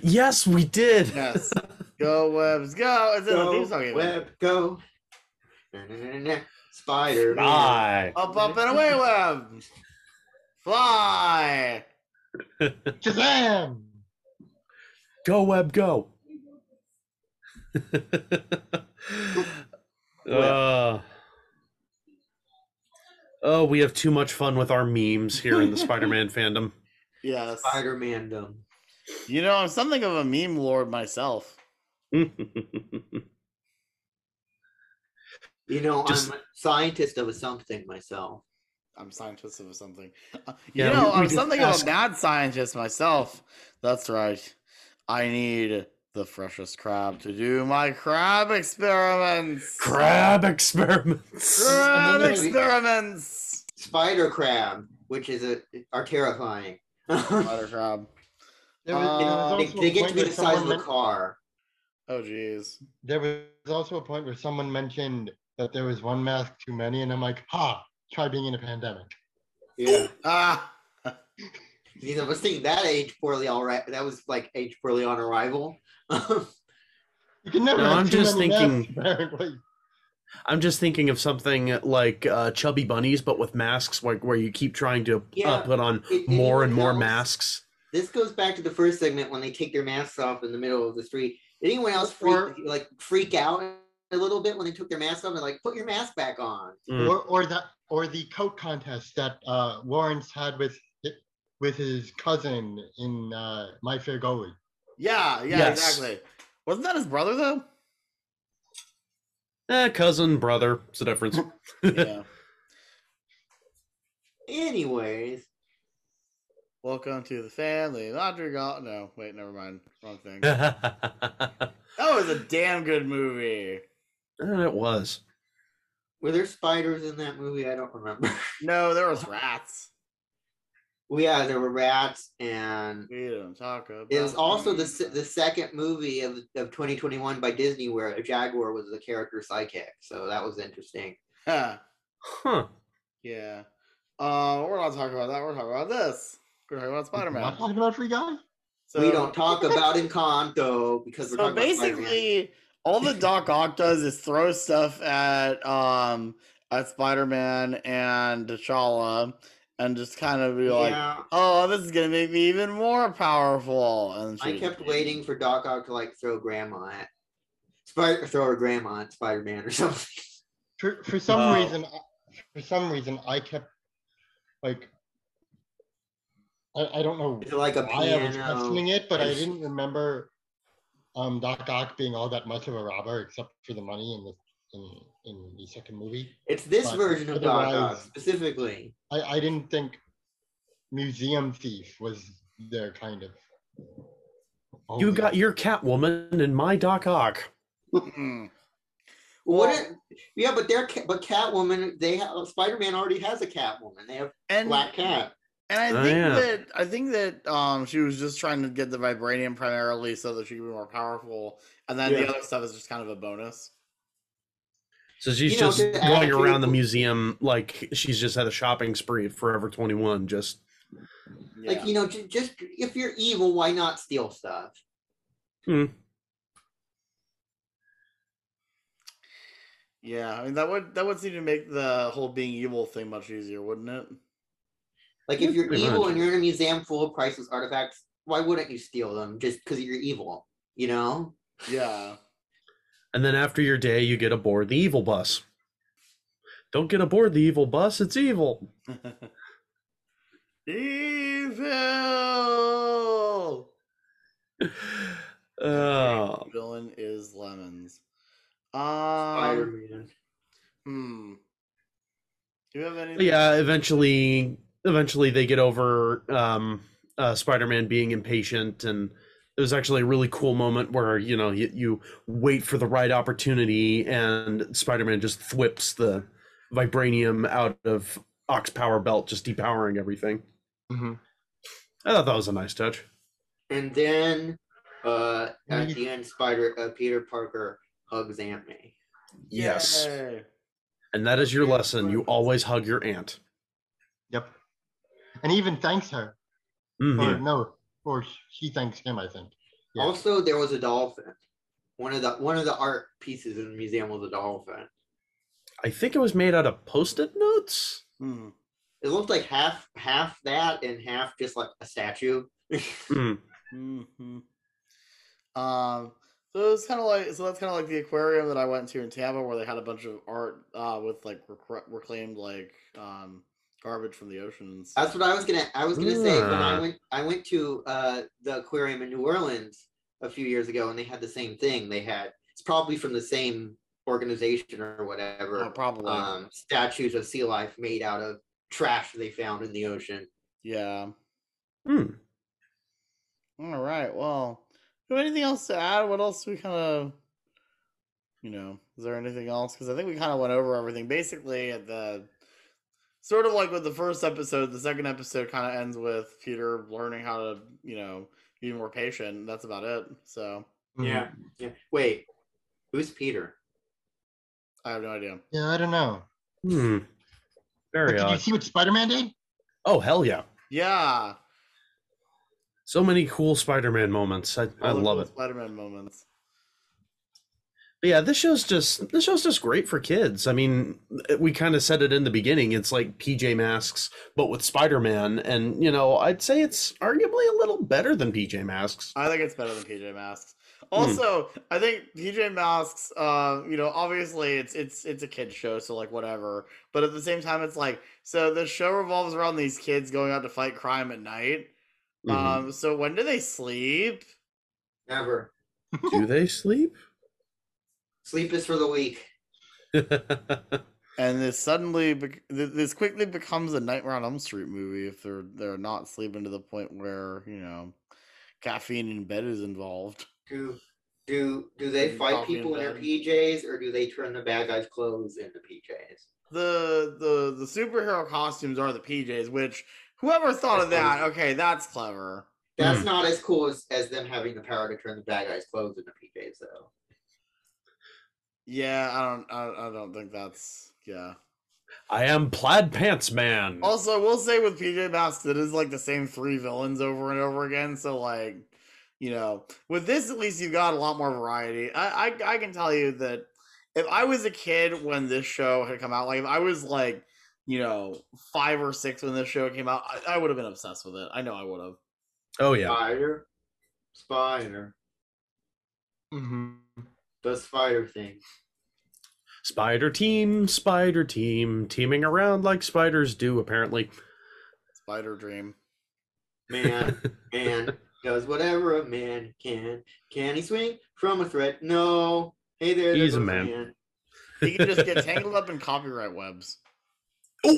yes, we did. Yes. Go webs, go! It's in the theme Go, song. even. web, go. Spider. Bye. Up, up, and away, web. Fly. Shazam! Go web, go. uh, oh, we have too much fun with our memes here in the Spider-Man fandom. Yes. Spider Mandom. You know, I'm something of a meme lord myself. You know, Just- I'm a scientist of a something myself. I'm scientist of something. Uh, You Yeah, know, we- we I'm something asked- of a mad scientist myself. That's right. I need the freshest crab to do my crab experiments. Crab experiments. Crab And then we- experiments. Spider crab, which is a are terrifying. Spider crab. Was, there was Uh, also they get to be the size of someone a car. Oh, geez. There was also a point where someone mentioned that there was one mask too many, and I'm like, ha! Try being in a pandemic. Yeah. Ah. You know, I was thinking that age poorly all right. That was like age poorly on arrival. You can never. No, I'm just thinking- masks. I'm just thinking of something like uh, Chubby Bunnies, but with masks, like where you keep trying to Yeah, uh, put on it- more and more else- masks. this goes back to the first segment when they take their masks off in the middle of the street. Did anyone else freak Or- like freak out a little bit when they took their mask off and like put your mask back on? Mm. Or or that or the coat contest that uh, Lawrence had with with his cousin in uh, My Fair Goalie. Yeah, yeah, Yes. exactly. Wasn't that his brother though? Eh, cousin, brother, it's a difference. Yeah. Anyways, Welcome to the family. Laundry got no. Wait, never mind. Wrong thing. That was a damn good movie. it was. were there spiders in that movie? I don't remember. No, there was rats. well, yeah, there were rats, and We don't talk about. it was also the things. the second movie of of 2021 by Disney where a jaguar was the character psychic. So that was interesting. Huh. Huh. Yeah. Uh, we're not talking about that. We're talking about this. We're talking about Spider Not Man. talking about Free Guy. So, we don't talk about Encanto because we're So talking about Spider-Man. basically, all the Doc Ock does is throw stuff at um at Spider Man and T'Challa, and just kind of be like, yeah, "Oh, this is gonna make me even more powerful." And I kept waiting for Doc Ock to like throw Grandma at Spider, throw her Grandma at Spider Man or something. For for some Wow. reason, for some reason, I kept like. I, I don't know Is it like a why I was piano? questioning it, but I It's- didn't remember um, Doc Ock being all that much of a robber, except for the money in the in, in the second movie. It's this But version of Doc Ock specifically. I, I didn't think Museum Thief was their kind of. You got your Catwoman and my Doc Ock. Mm. What? it- yeah, but they're Ca- but Catwoman. They have Spider Man already has a Catwoman. They have and Black Cat. And I Oh, think yeah. that I think that um she was just trying to get the vibranium primarily so that she could be more powerful, and then Yeah. the other stuff is just kind of a bonus. So she's You know, just the going attitude- around the museum like she's just had a shopping spree at Forever 21. Just Like you know, ju- just if you're evil, why not steal stuff? Hmm. Yeah, I mean that would that would seem to make the whole being evil thing much easier, wouldn't it? Like if you're evil much. and you're in a museum full of priceless artifacts, why wouldn't you steal them just because you're evil? You know? Yeah. And then after your day, you get aboard the evil bus. Don't get aboard the evil bus, it's evil. Evil. Oh. Villain is lemons. Um. Spider-Man. Hmm. Do you have any? Yeah, eventually eventually they get over um uh Spider-Man being impatient and it was actually a really cool moment where you know you, you wait for the right opportunity and Spider-Man just thwips the vibranium out of Ock's power belt just depowering everything. hmm I thought that was a nice touch. And then uh at the end, Spider uh, Peter Parker hugs Aunt May. Yes. Yay. And that is your lesson. You always hug your aunt. Yep. And even thanks her. Mhm. Or no, or she thanks him, I think. Yeah. Also, there was a dolphin. One of the one of the art pieces in the museum was a dolphin. I think it was made out of post-it notes. Hmm. It looked like half half that and half just like a statue. Hmm. hmm Um, so it's kind of like so that's kind of like the aquarium that I went to in Tampa, where they had a bunch of art uh, with like rec- reclaimed like um, garbage from the oceans. That's what I was gonna I was gonna say when I Ah. went I went to uh the aquarium in New Orleans a few years ago and they had the same thing. They had it's probably from the same organization or whatever. Oh, probably. Um, statues of sea life made out of trash they found in the ocean. yeah. Hmm. All right. Well, do anything else to add? What else we kind of, you know, is there anything else? Because I think we kind of went over everything. Basically, at the sort of like with the first episode, the second episode kind of ends with Peter learning how to, you know, be more patient. That's about it. So. Yeah. Yeah. Wait, who's Peter? I have no idea. Yeah, I don't know. Hmm. But Very did you odd. see what Spider-Man did? Oh hell yeah! Yeah, So many cool Spider-Man moments. I, I love cool it. Spider-Man moments. But yeah, this show's just this show's just great for kids. I mean, we kind of said it in the beginning. It's like PJ Masks, but with Spider-Man, and you know, I'd say it's arguably a little better than PJ Masks. I think it's better than PJ Masks. Also, I think PJ Masks, uh, you know, obviously it's it's it's a kid show, so like whatever. But at the same time, it's like so the show revolves around these kids going out to fight crime at night. Mhm. Um, so when do they sleep? Never. Do they sleep? Sleep is for the weak. And this suddenly, bec- this quickly becomes a Nightmare on Elm Street movie if they're they're not sleeping to the point where you know caffeine in bed is involved. Do do do they Mm, fight coffee in people in their. PJs or do they turn the bad guys' clothes into PJs? the the the superhero costumes are the PJs, which whoever thought of that, okay, that's clever. That's Hmm. not as cool as, as them having the power to turn the bad guys' clothes into PJs, though. Yeah, I don't I, I don't think that's yeah. I am Plaid Pants Man. Also, we'll say with PJ Masks, it is like the same three villains over and over again. So like, you know, with this at least you've got a lot more variety. I I, I can tell you that if I was a kid when this show had come out, like if I was like, you know, five or six when this show came out, I, I would have been obsessed with it. I know I would have. Oh yeah. Spider, spider, hmm the spider thing. Spider Team, Spider Team, teaming around like spiders do, apparently. Spider Dream. Man, man does whatever a man can. Can he swing from a thread? No. Hey there, He's a man. He can just get tangled up in copyright webs. Oh.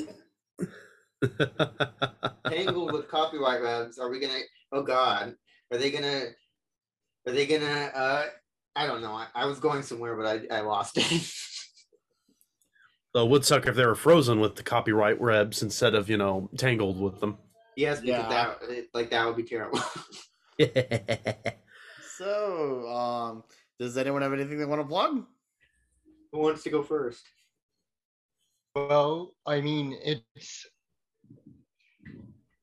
Tangled with copyright webs. Are we gonna? Oh God, are they gonna? Are they gonna? Uh, I don't know. I, I was going somewhere, but I, I lost it. So it would suck if they were frozen with the copyright webs instead of, you know, tangled with them. yes, because Yeah. that like that would be terrible. So, um, does anyone have anything they want to plug? Who wants to go first? Well, I mean, it's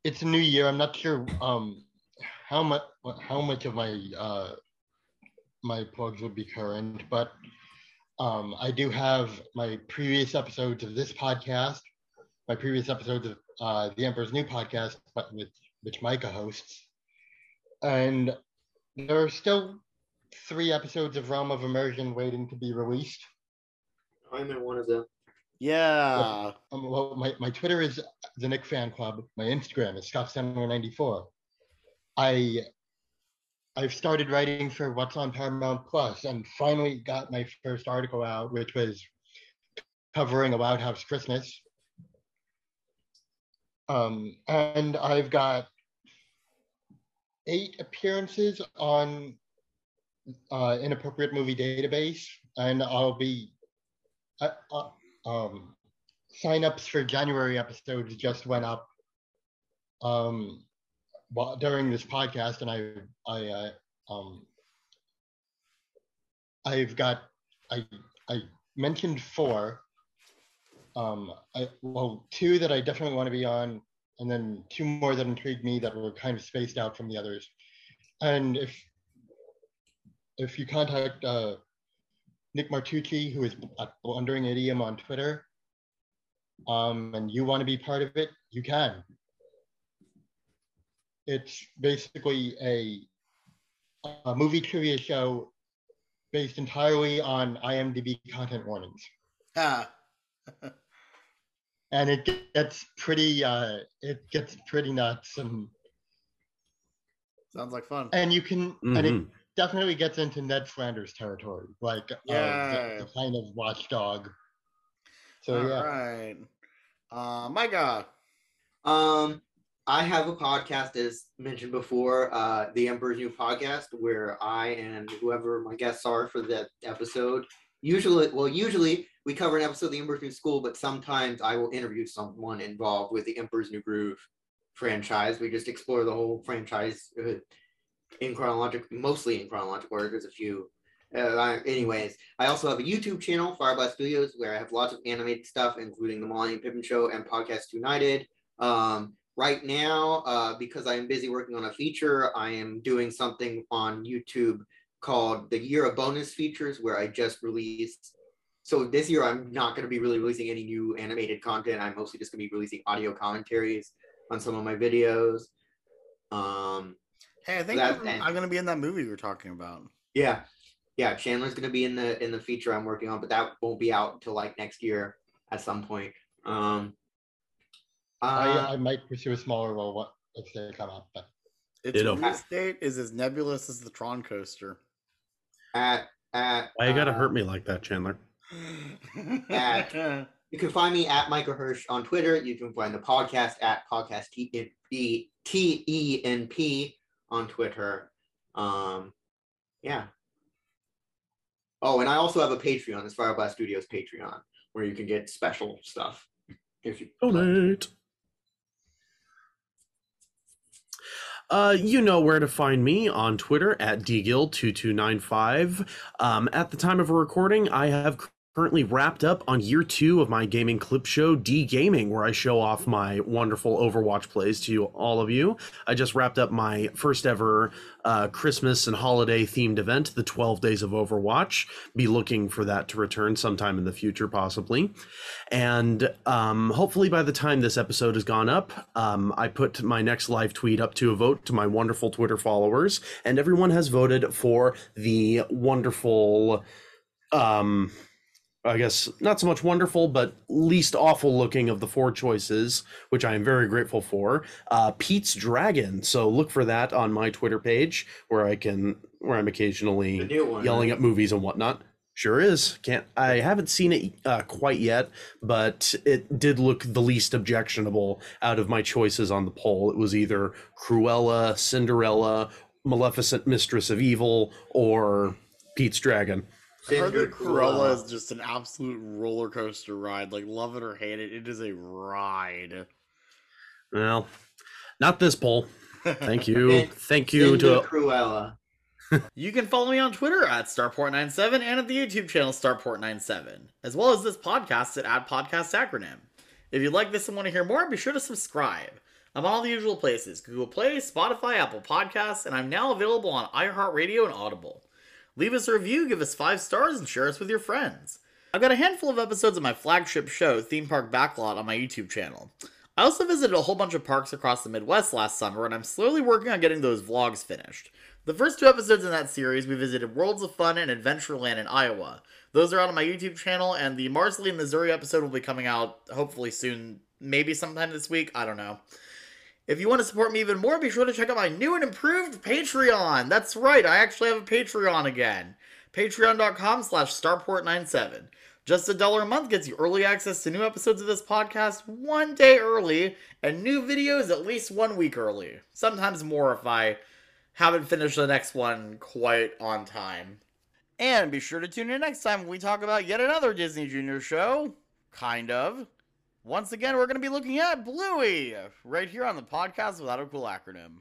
it's a new year. I'm not sure um how much how much of my uh my plugs will be current, but um I do have my previous episodes of this podcast, my previous episodes of uh the Emperor's New podcast, but with which Micah hosts, and there are still three episodes of Realm of Immersion waiting to be released. I'm in one of them. Yeah. Um, well, my, my Twitter is the Nick Fan Club. My Instagram is ScottStemmer94. I I've started writing for What's on Paramount Plus and finally got my first article out, which was covering a Loud House Christmas. Um, and I've got eight appearances on uh, Inappropriate Movie Database, and I'll be uh, uh, um, signups for January episodes just went up um, while, during this podcast, and I I uh, um, I've got I I mentioned four. Um, I well two that I definitely want to be on, and then two more that intrigued me that were kind of spaced out from the others. And if if you contact uh, Nick Martucci, who is at Wandering Idiom on Twitter, um, and you want to be part of it, you can. It's basically a, a movie trivia show based entirely on IMDb content warnings. Ah. and it gets pretty uh, it gets pretty nuts and Sounds like fun. and you can and it Mhm. definitely gets into Ned Flanders territory, like uh, the, the kind of watchdog. So All yeah, right. Uh, my God. Um, I have a podcast, as mentioned before, uh, the Emperor's New Podcast, where I and whoever my guests are for that episode. Usually, well, usually we cover an episode of the Emperor's New School, but sometimes I will interview someone involved with the Emperor's New Groove franchise. We just explore the whole franchise uh, in chronological, mostly in chronological order. There's a few. Uh, anyways, I also have a YouTube channel, Fireblast Studios, where I have lots of animated stuff, including the Molly and Pippin Show and Podcast United. Um, right now, uh, because I am busy working on a feature, I am doing something on YouTube called the Year of Bonus Features, where I just released. So this year, I'm not going to be really releasing any new animated content. I'm mostly just going to be releasing audio commentaries on some of my videos. Um, Hey, I think That- I'm, I'm gonna be in that movie we are talking about. yeah, yeah. Chandler's going to be in the in the feature I'm working on, but that won't be out until like next year at some point. Um, uh, I might pursue a smaller role what- if they come up, but Its Ditto. release date is as nebulous as the Tron coaster. at at Why you gotta uh, hurt me like that, Chandler? At You can find me at Michael Hirsch on Twitter. You can find the podcast at podcast T E T E N P on Twitter. Um, yeah. Oh, and I also have a Patreon. It's Fireblast Studios Patreon, where you can get special stuff. If you Donate. Uh, you know where to find me on Twitter at dgill2295. Um, at the time of a recording, I have currently wrapped up on year two of my gaming clip show, D Gaming, where I show off my wonderful Overwatch plays to all of you. I just wrapped up my first ever uh, Christmas and holiday themed event, the 12 Days of Overwatch. Be looking for that to return sometime in the future, possibly. And um, hopefully, by the time this episode has gone up, um, I put my next live tweet up to a vote to my wonderful Twitter followers, and everyone has voted for the wonderful. Um, I guess not so much wonderful, but least awful looking of the four choices, which I am very grateful for. Uh, Pete's Dragon. So look for that on my Twitter page, where I can, where I'm occasionally one, yelling right? at movies and whatnot. Sure is. Can't. I haven't seen it uh, quite yet, but it did look the least objectionable out of my choices on the poll. It was either Cruella, Cinderella, Maleficent, Mistress of Evil, or Pete's Dragon. I heard that Cruella Cruella. is just an absolute roller coaster ride. Like love it or hate it, it is a ride. Well, not this poll. Thank you. Thank you Cinder to Cruella. You can follow me on Twitter at Starport97 and at the YouTube channel Starport97, as well as this podcast at Ad Podcast Acronym. If you like this and want to hear more, be sure to subscribe. I'm on all the usual places Google Play, Spotify, Apple Podcasts, and I'm now available on iHeartRadio and Audible. Leave us a review, give us five stars, and share us with your friends. I've got a handful of episodes of my flagship show, Theme Park Backlot, on my YouTube channel. I also visited a whole bunch of parks across the Midwest last summer, and I'm slowly working on getting those vlogs finished. The first two episodes in that series, we visited Worlds of Fun and Adventureland in Iowa. Those are out on my YouTube channel, and the Marsley, Missouri episode will be coming out hopefully soon, maybe sometime this week. I don't know. If you want to support me even more, be sure to check out my new and improved Patreon. That's right, I actually have a Patreon again. Patreon.com slash Starport97. Just a dollar a month gets you early access to new episodes of this podcast one day early, and new videos at least one week early. Sometimes more if I haven't finished the next one quite on time. And be sure to tune in next time when we talk about yet another Disney Junior show. Kind of. Once again, we're going to be looking at Bluey right here on the podcast without a cool acronym.